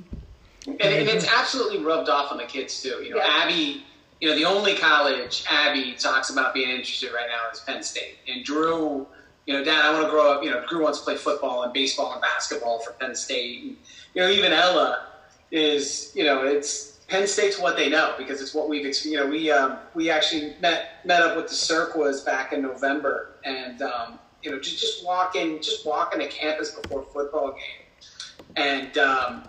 And, and, it's absolutely rubbed off on the kids too. You know, yeah. Abby you know, the only college Abby talks about being interested right now is Penn State. And Drew, you know, Dad, I want to grow up. You know, Drew wants to play football and baseball and basketball for Penn State. And, you know, even Ella is, you know, it's Penn State's what they know because it's what we've. You know, we um, we actually met met up with the Cirquas back in November, and um, you know, just just walking just walking to campus before football game, and um,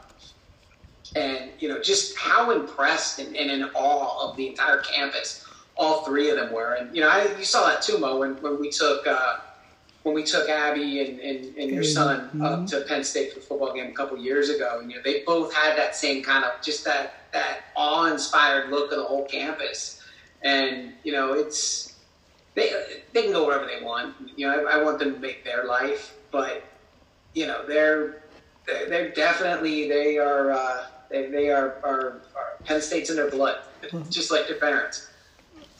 and you know just how impressed and, and, in awe of the entire campus all three of them were and you know I, you saw that too mo when, when we took uh, when we took abby and, and, and your son mm-hmm. up to penn state for the football game a couple years ago and you know they both had that same kind of just that that awe-inspired look of the whole campus and you know it's they, they can go wherever they want you know I, I want them to make their life but you know they're they're definitely they are uh, they, they are, are, are Penn State's in their blood, just like their parents.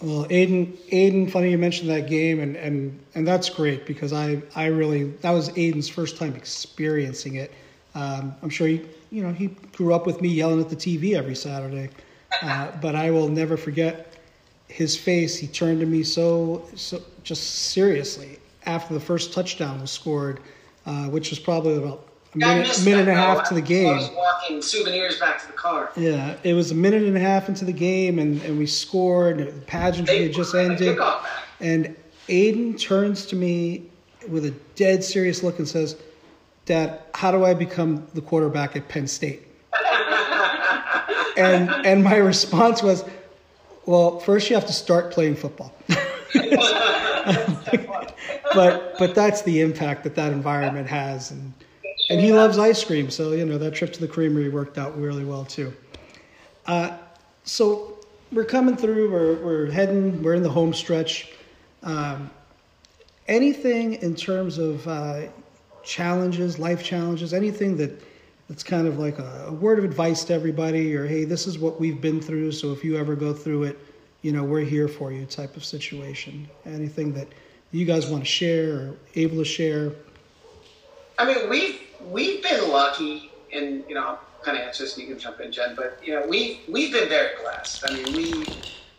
Well, Aiden, Aiden, funny you mentioned that game, and, and, and that's great because I, I really that was Aiden's first time experiencing it. Um, I'm sure he, you know, he grew up with me yelling at the TV every Saturday, uh, but I will never forget his face. He turned to me so, so just seriously after the first touchdown was scored, uh, which was probably about minute, minute and a half to the game. I was walking souvenirs back to the car. Yeah, it was a minute and a half into the game, and, and we scored. And the pageantry had just ended. And Aiden turns to me with a dead serious look and says, Dad, how do I become the quarterback at Penn State? and and my response was, Well, first you have to start playing football. (laughs) (laughs) but but that's the impact that that environment has, and and he loves ice cream, so you know that trip to the creamery worked out really well too. Uh, so we're coming through. We're we're heading. We're in the home stretch. Um, anything in terms of uh, challenges, life challenges, anything that that's kind of like a, a, word of advice to everybody, or hey, this is what we've been through. So if you ever go through it, you know we're here for you, type of situation. Anything that you guys want to share or able to share? I mean, we've we've been lucky, and you know, I'll kind of answer this, and you can jump in, Jen. But you know, we we've been very blessed. I mean, we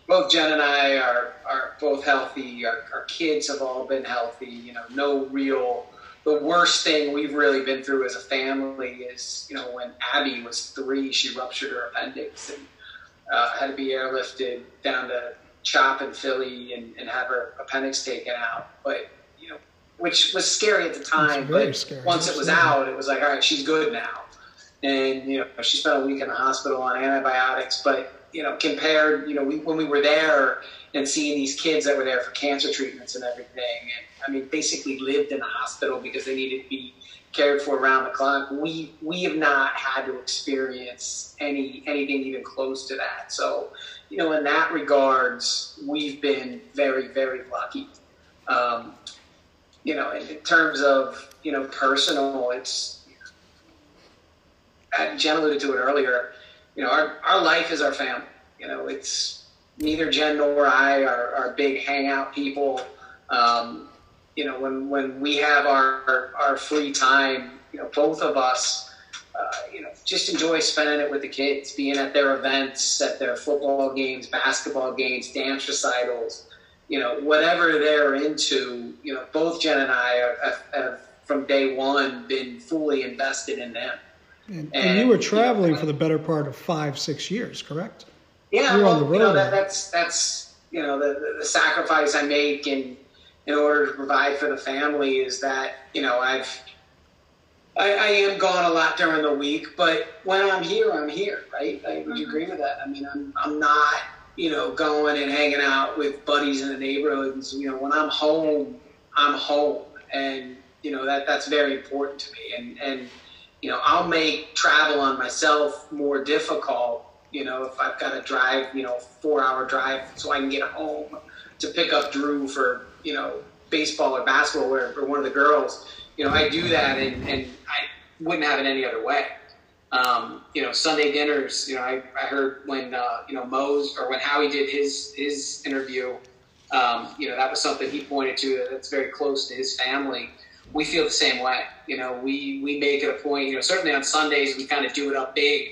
both Jen and I are are both healthy. Our, our kids have all been healthy. You know, no real. The worst thing we've really been through as a family is, you know, when Abby was three, she ruptured her appendix and uh, had to be airlifted down to CHOP in Philly and, and have her appendix taken out. But which was scary at the time. But scary. once it was out, it was like, all right, she's good now. And you know, she spent a week in the hospital on antibiotics. But you know, compared, you know, we, when we were there and seeing these kids that were there for cancer treatments and everything, and I mean, basically lived in the hospital because they needed to be cared for around the clock. We we have not had to experience any anything even close to that. So, you know, in that regards, we've been very very lucky. Um, you know, in, in, terms of you know personal, it's Jen alluded to it earlier. You know, our our life is our family. You know, it's neither Jen nor I are, are big hangout people. Um, you know, when, when we have our, our, free time, you know, both of us, uh, you know, just enjoy spending it with the kids, being at their events, at their football games, basketball games, dance recitals, you know, whatever they're into, you know, both Jen and I have, have, have from day one been fully invested in them. And, and, and you were traveling you know, for the better part of five, six years, correct? Yeah, you were well, on the road. You know, that, that's that's you know the, the, the sacrifice I make and in order to provide for the family is that you know I've I, I, am gone a lot during the week, but when I'm here, I'm here, right? I, would you mm-hmm. agree with that? I mean, I'm I'm not you know going and hanging out with buddies in the neighborhoods. You know, when I'm home, I'm home, and you know that that's very important to me. And and you know, I'll make travel on myself more difficult. You know, if I've got to drive, you know, four hour drive so I can get home to pick up Drew for you know baseball or basketball or, or one of the girls, you know I do that and, and I wouldn't have it any other way. Um, you know Sunday dinners. You know I, I heard when uh, you know Mose or when Howie did his his interview. Um, you know that was something he pointed to that's very close to his family. We feel the same way. You know we we make it a point. You know certainly on Sundays we kind of do it up big,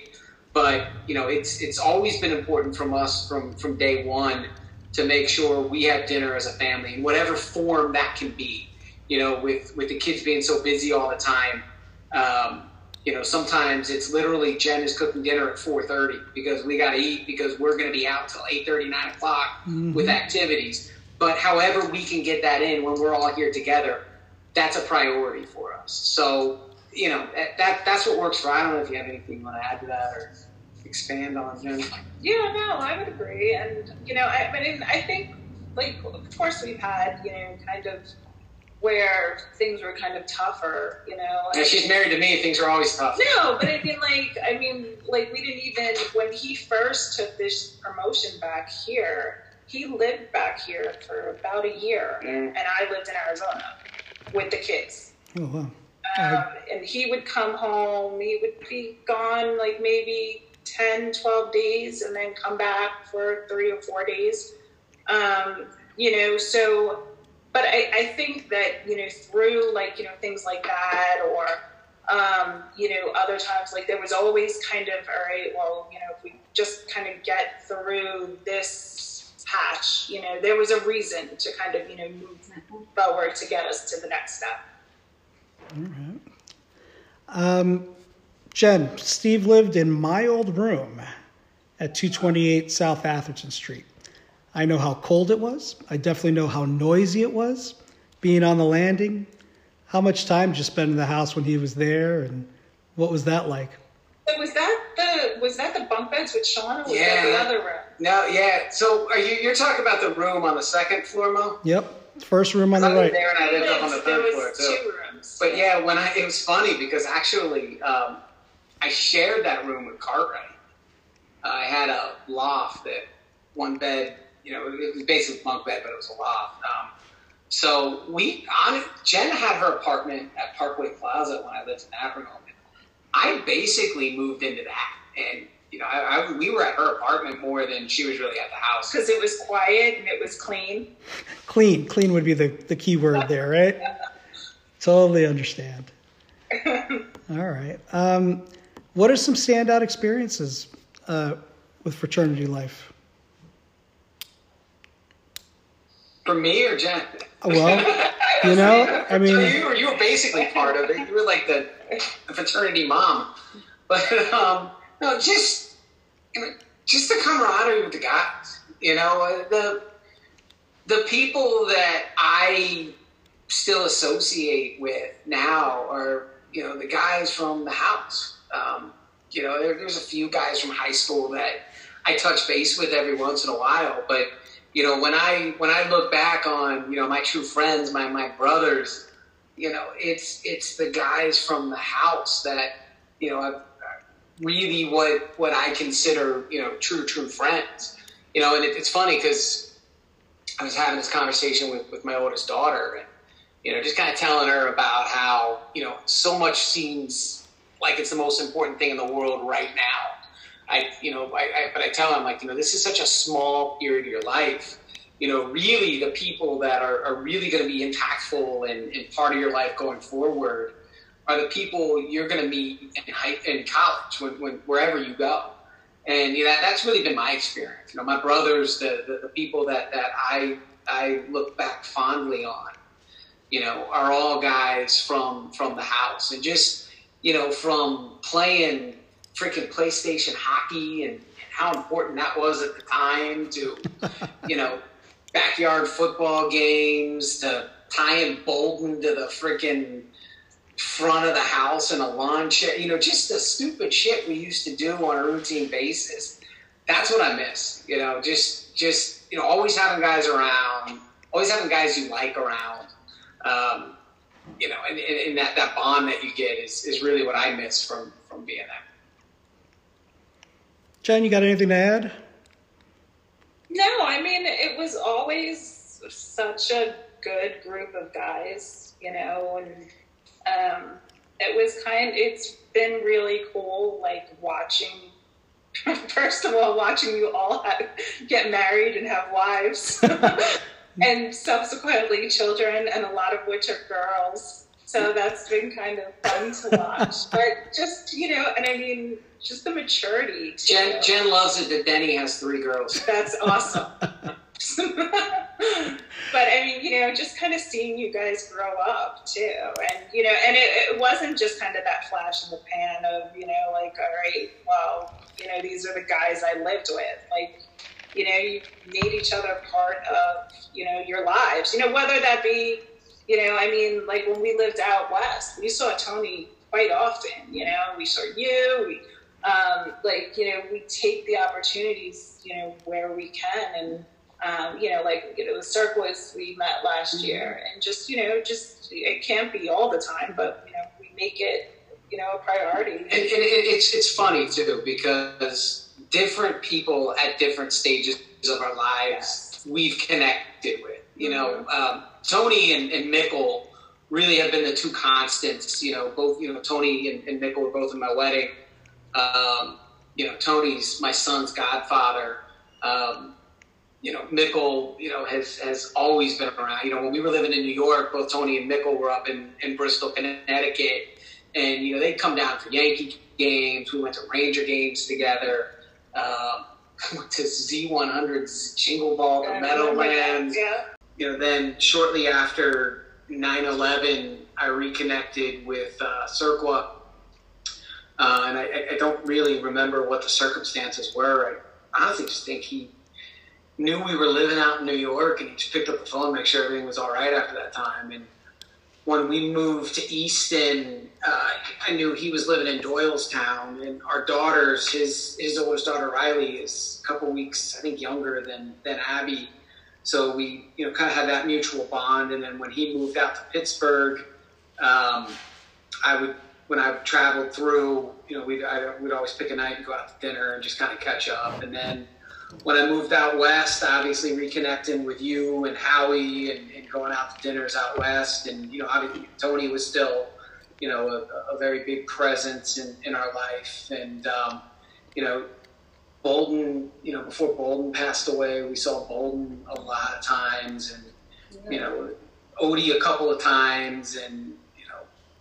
but you know it's it's always been important from us from from day one to make sure we have dinner as a family in whatever form that can be. You know, with with the kids being so busy all the time, um, you know, sometimes it's literally Jen is cooking dinner at four thirty because we got to eat because we're going to be out till eight thirty, nine o'clock mm-hmm. with activities. But however we can get that in when we're all here together, that's a priority for us. So you know that, that that's what works for. I don't know if you have anything you want to add to that or expand on him. Yeah, no, I would agree. And, you know, I, I mean, I think, like, of course we've had, you know, kind of where things were kind of tougher, you know. Yeah, she's married to me. Things are always tough. No, but I mean, like, I mean, like, we didn't even when he first took this promotion back here. He lived back here for about a year, mm. and I lived in Arizona with the kids. Oh wow! Um, and he would come home. He would be gone like maybe 10, 12 days and then come back for three or four days. Um, you know, so, but I, I think that, you know, through like, you know, things like that or, um, you know, other times, like there was always kind of, all right, well, you know, if we just kind of get through this patch, you know, there was a reason to kind of, you know, move forward to get us to the next step. All right. Um, Jen, Steve lived in my old room at 228 South Atherton Street. I know how cold it was. I definitely know how noisy it was being on the landing. How much time did you spend in the house when he was there, and what was that like? So was that the was that the bunk beds with Sean, or was yeah. that the other room? No, yeah. So are you you're talking about the room on the second floor, Mo? Yep. First room on the I lived right. there and I lived up on the third floor was too. two rooms. But yeah, when I it was funny because actually um, I shared that room with Cartwright. I had a loft that one bed, you know, it was basically bunk bed, but it was a loft. Um, so we, on Jen had her apartment at Parkway Plaza when I lived in room. I basically moved into that, and you know, I, I, we were at her apartment more than she was really at the house. because it was quiet and it was clean. Clean. Clean would be the, the key word (laughs) there, right? totally understand. (laughs) All right. Um, what are some standout experiences uh, with fraternity life? For me or Jen? Well, you know, (laughs) I mean, you were you were basically part of it. You were like the, the fraternity mom, but um, no, just you know, just the camaraderie with the guys. You know, uh, the the people that I still associate with now are you know the guys from the house. Um, you know, there, there's a few guys from high school that I touch base with every once in a while, but you know, when I when I look back on you know my true friends, my my brothers, you know, it's it's the guys from the house that you know have really what what I consider you know true true friends. You know, and it, it's funny because I was having this conversation with with my oldest daughter, and you know, just kind of telling her about how you know so much seems like it's the most important thing in the world right now. I, you know, I, I, but I tell them like, you know, this is such a small period of your life. You know, really, the people that are, are really going to be impactful and, and part of your life going forward are the people you're going to meet in, high, in college, when, when, wherever you go. And you know, that's really been my experience. You know, my brothers, the, the, the people that, that I I look back fondly on, you know, are all guys from from the house, and just you know, from playing freaking PlayStation hockey and, and how important that was at the time to, (laughs) you know, backyard football games to tying Bolton to the freaking front of the house in a lawn chair. You know, just the stupid shit we used to do on a routine basis. That's what I miss. You know, just just you know, always having guys around, always having guys you like around. Um, you know, and, and, and that, that bond that you get is, is really what I miss from from being there. Jen, you got anything to add? No, I mean it was always such a good group of guys, you know, and um, it was kind. It's been really cool, like watching. (laughs) First of all, watching you all have, get married and have wives, (laughs) and subsequently children, and a lot of which are girls. So that's been kind of fun to watch. (laughs) but just you know, and I mean, just the maturity. Too. Jen Jen loves it that Denny has three girls. (laughs) That's awesome. (laughs) but I mean, you know, just kind of seeing you guys grow up too, and you know, and it, it wasn't just kind of that flash in the pan of you know, like, all right, well, you know, these are the guys I lived with, like. You know, you made each other part of, you know, your lives. You know, whether that be, you know, I mean, like when we lived out west, we saw Tony quite often. You know, we saw you. We, um, like you know we take the opportunities you know where we can and um, you know like you know the circus we met last year and just you know just it can't be all the time but you know we make it you know a priority And, and it, it's it's funny too because different people at different stages of our lives we've connected with. You know, um, Tony and, and Mickle really have been the two constants. You know, both you know Tony and, and Mickle were both in my wedding. Um, you know, Tony's my son's godfather. Um, you know, Mickle, you know, has has always been around. You know, when we were living in New York, both Tony and Mickle were up in, in Bristol, Connecticut, and you know they'd come down for Yankee games. We went to Ranger games together. Um, (laughs) went to Z100's Jingle Ball, the Meadowlands Yeah. you know, then shortly after 9-11, I reconnected with uh, Cirqua. Uh, and I, I don't really remember what the circumstances were. I honestly just think he knew we were living out in New York and he just picked up the phone to make sure everything was all right after that time. And when we moved to Easton, uh, I knew he was living in Doylestown, and our daughters, his his oldest daughter Riley, is a couple weeks, I think, younger than than Abby. so we you know kind of had that mutual bond. And then when he moved out to Pittsburgh, um, I would when I traveled through, you know, we'd I would always pick a night and go out to dinner and just kind of catch up. And then when I moved out west, obviously reconnecting with you and Howie and, and going out to dinners out west, and you know, obviously Tony was still, you know, a, a very big presence in, in our life, and um, you know, Bolden, you know, before Bolden passed away, we saw Bolden a lot of times, and yeah. you know, Odie a couple of times, and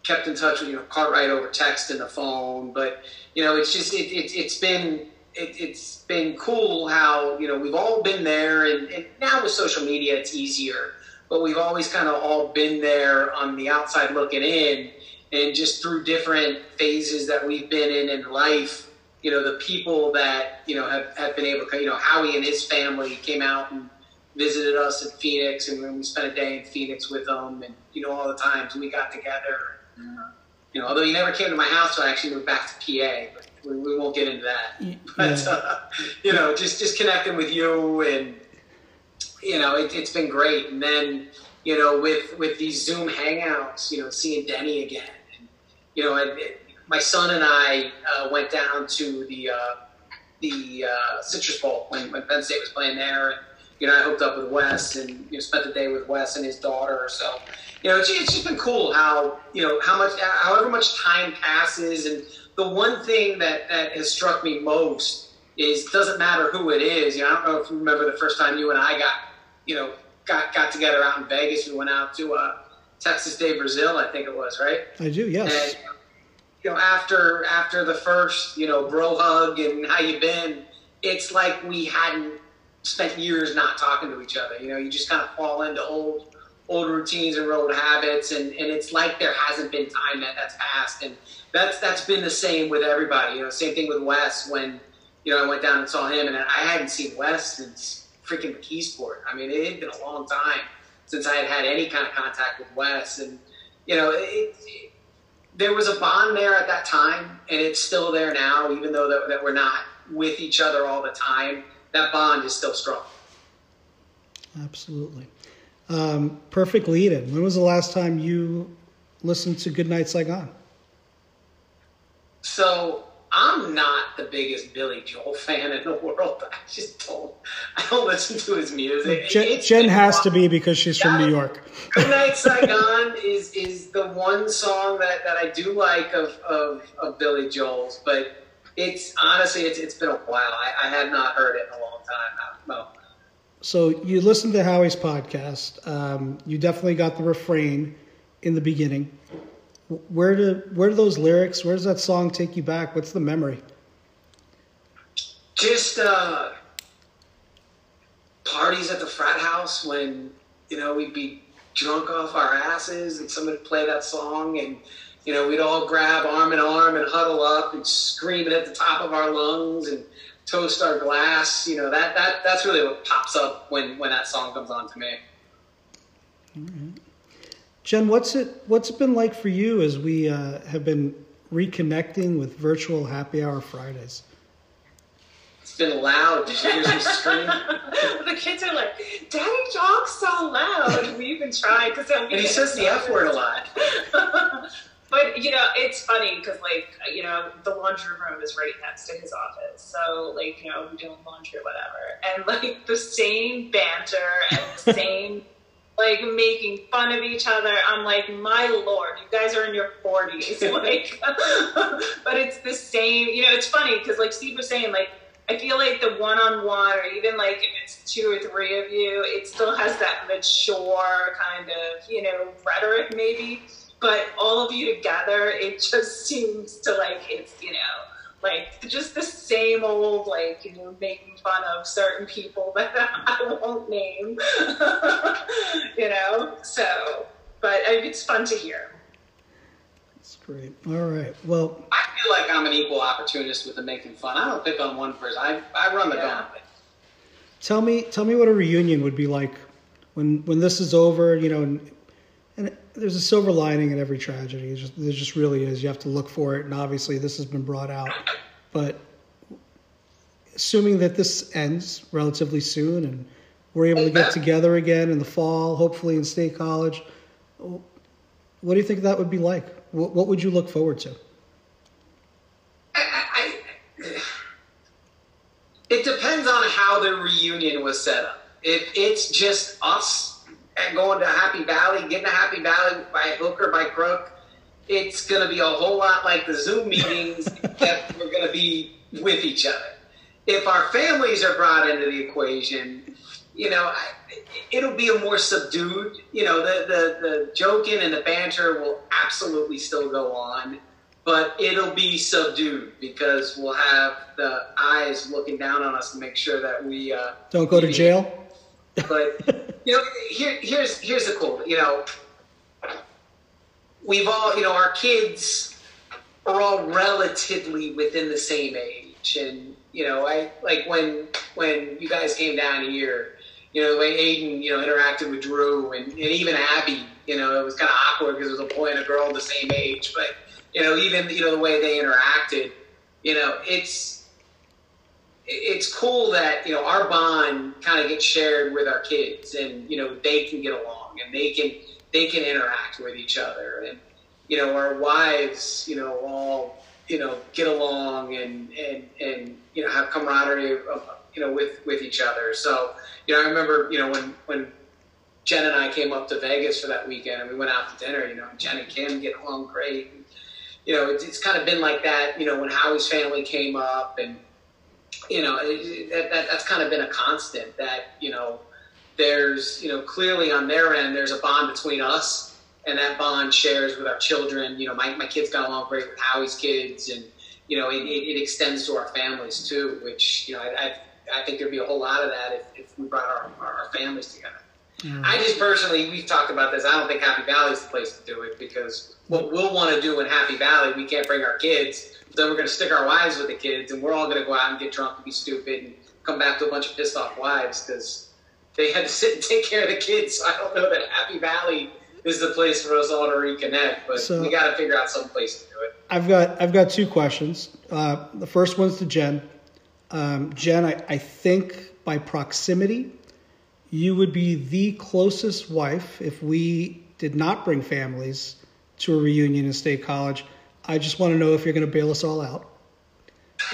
kept in touch with you know Cartwright over text and the phone, but you know, it's just it, it, it's been it, has been cool how you know we've all been there, and, and, now with social media, it's easier. But we've always kind of all been there on the outside looking in, and just through different phases that we've been in in life, you know, the people that you know have, have been able to, you know, Howie and his family came out and visited us in Phoenix, and we spent a day in Phoenix with them, and you know, all the times we got together. You know, although he never came to my house, so I actually moved back to PA. But we, we won't get into that. (laughs) But uh, you know, just just connecting with you and you know, it, has been great. And then you know, with with these Zoom hangouts, you know, seeing Denny again. And, you know, and, my son and I uh, went down to the uh, the uh, Citrus Bowl when, when Penn State was playing there. You know, I hooked up with Wes and you know, spent the day with Wes and his daughter. So, you know, it's, it's just been cool how you know how much, however much time passes, and the one thing that, that has struck me most is doesn't matter who it is. You know, I don't know if you remember the first time you and I got, you know, got got together out in Vegas. We went out to uh, Texas de Brazil, I think it was, right? I do, yes. And, you know, after after the first, you know, bro hug and how you been, it's like we hadn't spent years not talking to each other. You know, you just kind of fall into old old routines and old habits, and, and it's like there hasn't been time that that's passed. And that's that's been the same with everybody. You know, same thing with Wes when you know I went down and saw him, and I hadn't seen Wes since freaking McKeesport. I mean, it had been a long time since I had had any kind of contact with Wes, and you know, it, it, there was a bond there at that time, and it's still there now, even though that, that we're not with each other all the time. That bond is still strong. Absolutely. Um, perfect lead in. When was the last time you listened to Goodnight Saigon? So I'm not the biggest Billy Joel fan in the (laughs) world. I just don't. I don't listen to his music. Jen, Jen has to be because she's from New York. Good Night (laughs) Saigon is is the one song that, that I do like of, of, of Billy Joel's, but it's honestly it's it's been a while. I, I have not heard it in a long time. No. So you listened to Howie's podcast. Um, you definitely got the refrain in the beginning where do where do those lyrics? Where does that song take you back? What's the memory? Just uh, parties at the frat house when you know we'd be drunk off our asses and somebody would play that song and you know we'd all grab arm in arm and huddle up and scream it at the top of our lungs and toast our glass. You know that that that's really what pops up when when that song comes on to me. Mm-hmm. Jen, what's it what's it been like for you as we uh, have been reconnecting with virtual happy hour Fridays? It's been loud. Did you hear some scream? (laughs) the kids are like, "Daddy talks so loud." And we even tried because and he says the F word a lot. (laughs) but you know, it's funny because like you know, the laundry room is right next to his office, so like you know, we're doing laundry or whatever, and like the same banter and the (laughs) same like making fun of each other. I'm like, my lord, you guys are in your 40s. (laughs) Like, (laughs) but it's the same. You know, it's funny because like Steve was saying, like I feel like the one-on-one, or even like if it's two or three of you, it still has that mature kind of you know rhetoric maybe. But all of you together, it just (laughs) seems to like it's you know like just the same old like you know making fun of certain people (laughs) that I won't name, (laughs) you know. So, but it's fun to hear. That's great. All right. Well, I feel like I'm an equal opportunist with the making fun. I don't pick on one person. I I run the yeah. gauntlet. Tell me, tell me what a reunion would be like when when this is over. You know, and, and there's a silver lining in every tragedy. Just, there just really is. You have to look for it, and obviously this has been brought out. But assuming that this ends relatively soon, and we're able to get together again in the fall, hopefully in State College. What do you think that would be like? What would you look forward to? It depends on how the reunion was set up. If it's just us and going to Happy Valley, getting to Happy Valley by hook or by crook, it's going to be a whole lot like the Zoom meetings (laughs) that we're going to be with each other. If our families are brought into the equation, you know, it'll be a more subdued, you know, the, the, the joking and the banter will absolutely still go on, but it'll be subdued because we'll have the eyes looking down on us to make sure that we uh, don't go to jail. But (laughs) you know, here, here's here's the cool, you know, we've all, you know, our kids are all relatively within the same age, and you know, I like when when you guys came down here you know, the way Aiden, you know, interacted with Drew and, and even Abby, you know, it was kind of awkward because it was a boy and a girl the same age. But, you know, even, you know, the way they interacted, you know, it's, it's cool that, you know, our bond kind of gets shared with our kids and, you know, they can get along and they can, they can interact with each other. And, you know, our wives, you know, all, you know, get along and, and, and, you know, have camaraderie, of, you know, with, with each other. So, you know, I remember, you know, when when Jen and I came up to Vegas for that weekend and we went out to dinner, you know, Jen and Kim get along great. And, you know, it's, it's kind of been like that, you know, when Howie's family came up and, you know, that, that, that's kind of been a constant that, you know, there's, you know, clearly on their end, there's a bond between us and that bond shares with our children. You know, my, my kids got along great with Howie's kids and, you know, it, it, extends to our families too, which, you know, I, I've, I think there'd be a whole lot of that if, if we brought our, our, families together. Mm. I just personally, we've talked about this. I don't think Happy Valley is the place to do it because what we'll want to do in Happy Valley, we can't bring our kids. Then we're going to stick our wives with the kids, and we're all going to go out and get drunk and be stupid and come back to a bunch of pissed off wives because they had to sit and take care of the kids. So I don't know that Happy Valley is the place for us all to reconnect, but so, we got to figure out some place to do it. I've got I've got two questions. Uh, the first one's to Jen. Um, Jen, I, I think by proximity, you would be the closest wife if we did not bring families to a reunion in State College. I just want to know if you're going to bail us all out. (laughs)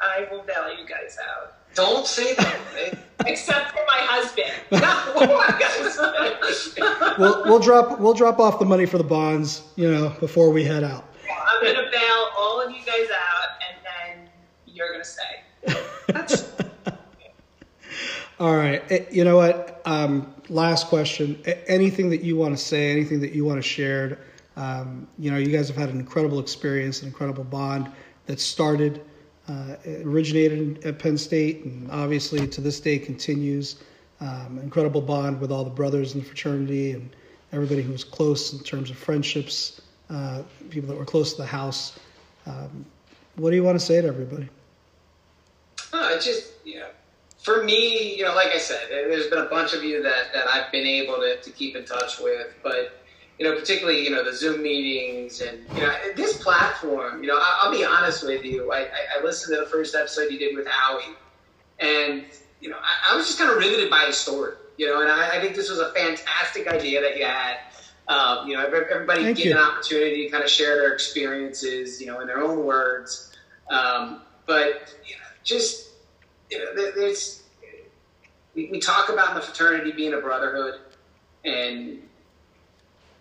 I will bail you guys out. Don't say that. (laughs) Except for my husband. (laughs) we'll, we'll drop we'll drop off the money for the bonds, you know, before we head out. I'm gonna bail all of you guys out and then you're going to say. All right. Eh, you know what? Um, last question. Anything that you want to say, anything that you want to share? Um, you know, you guys have had an incredible experience, an incredible bond that started, uh, originated at Penn State, and obviously to this day continues. Um, incredible bond with all the brothers in the fraternity and everybody who was close in terms of friendships, uh, people that were close to the house. Um, what do you want to say to everybody? It's just know, for me, you know, like I said, there's been a bunch of you that that I've been able to, to keep in touch with, but you know, particularly you know the Zoom meetings and you know this platform. You know, I'll, be honest with you. I, I, listened to the first episode you did with Howie, and you know, I, I was just kind of riveted by his story. You know, and I, I think this was a fantastic idea that you had. Um, you know, everybody Thank get you. an opportunity to kind of share their experiences, you know, in their own words. Um, but you know, just you know, there's we, we talk about the fraternity being a brotherhood, and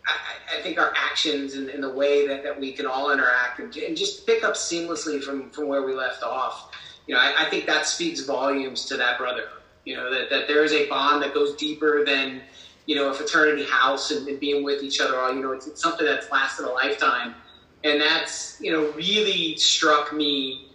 I, I think our actions and, and, the way that, that we can all interact and, and, just pick up seamlessly from, from where we left off, you know, I, I, think that speaks volumes to that brotherhood. You know, that, that there is a bond that goes deeper than, you know, a fraternity house and, and being with each other all, you know, it's, it's something that's lasted a lifetime. And that's, you know, really struck me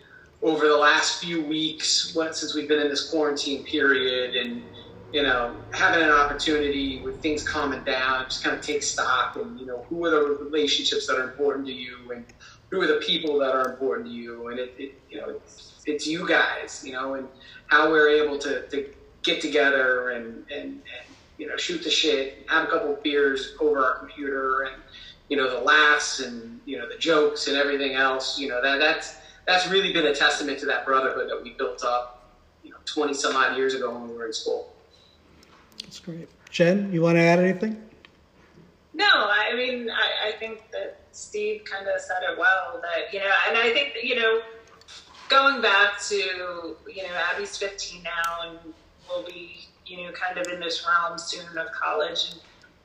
over the last few weeks, what, since we've been in this quarantine period, and you know, having an opportunity with things calming down, just kind of take stock, and you know, who are the relationships that are important to you, and who are the people that are important to you, and it, it you know, it's, it's you guys, you know, and how we're able to, to get together and, and, and you know, shoot the shit, have a couple of beers over our computer, and you know, the laughs and you know, the jokes and everything else, you know, that that's that's really been a testament to that brotherhood that we built up. you know, 20 some odd years ago when we were in school. That's great. Jen, you want to add anything? No, I mean, I, I think that Steve kind of said it well. That you know, and I think that, you know, going back to you know, Abby's 15 now, and will be you know, kind of in this realm soon of college. And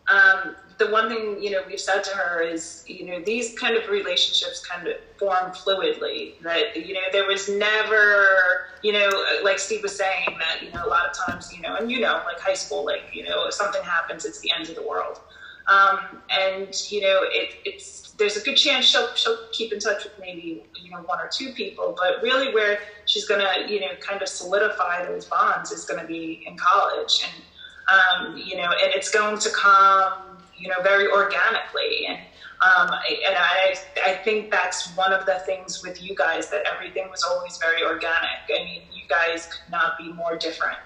um, the one thing you know we've said to her is you know these kind of relationships kind of form fluidly. That you know there was never you know like Steve was saying that you know a lot of times you know and you know like high school like you know if something happens it's the end of the world. Um, and you know it, it's there's a good chance she'll she'll keep in touch with maybe you know one or two people, but really where she's gonna you know kind of solidify those bonds is to be in college and um, you know, and it's going to come, you know, very organically. And um, and I I think that's one of the things with you guys that everything was always very organic. I mean, you guys could not be more different.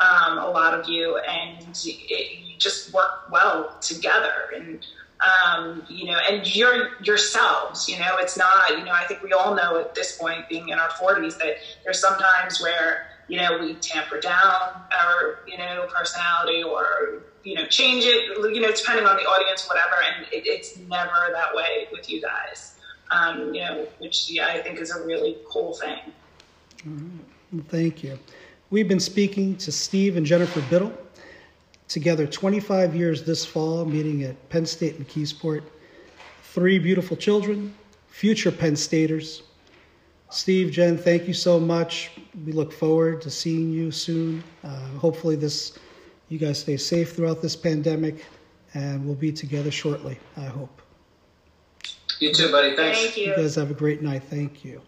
Um, a lot of you, and it, you just work well together. And um, you know, and you're yourselves, you know, it's not, you know, I think we all know at this point, being in our 40s, that there's sometimes where you know, we tamper down our, you know, personality or, you know, change it, you know, depending on the audience, whatever. And it, it's never that way with you guys, um, you know, which yeah, I think is a really cool thing. Well, thank you. We've been speaking to Steve and Jennifer Biddle together 25 years this fall, meeting at Penn State McKeesport. Three beautiful children, future Penn Staters. Steve, Jen, thank you so much. We look forward to seeing you soon. Uh, hopefully, this you guys stay safe throughout this pandemic, and we'll be together shortly. I hope. You too, buddy. Thanks. Thank you. You guys have a great night. Thank you.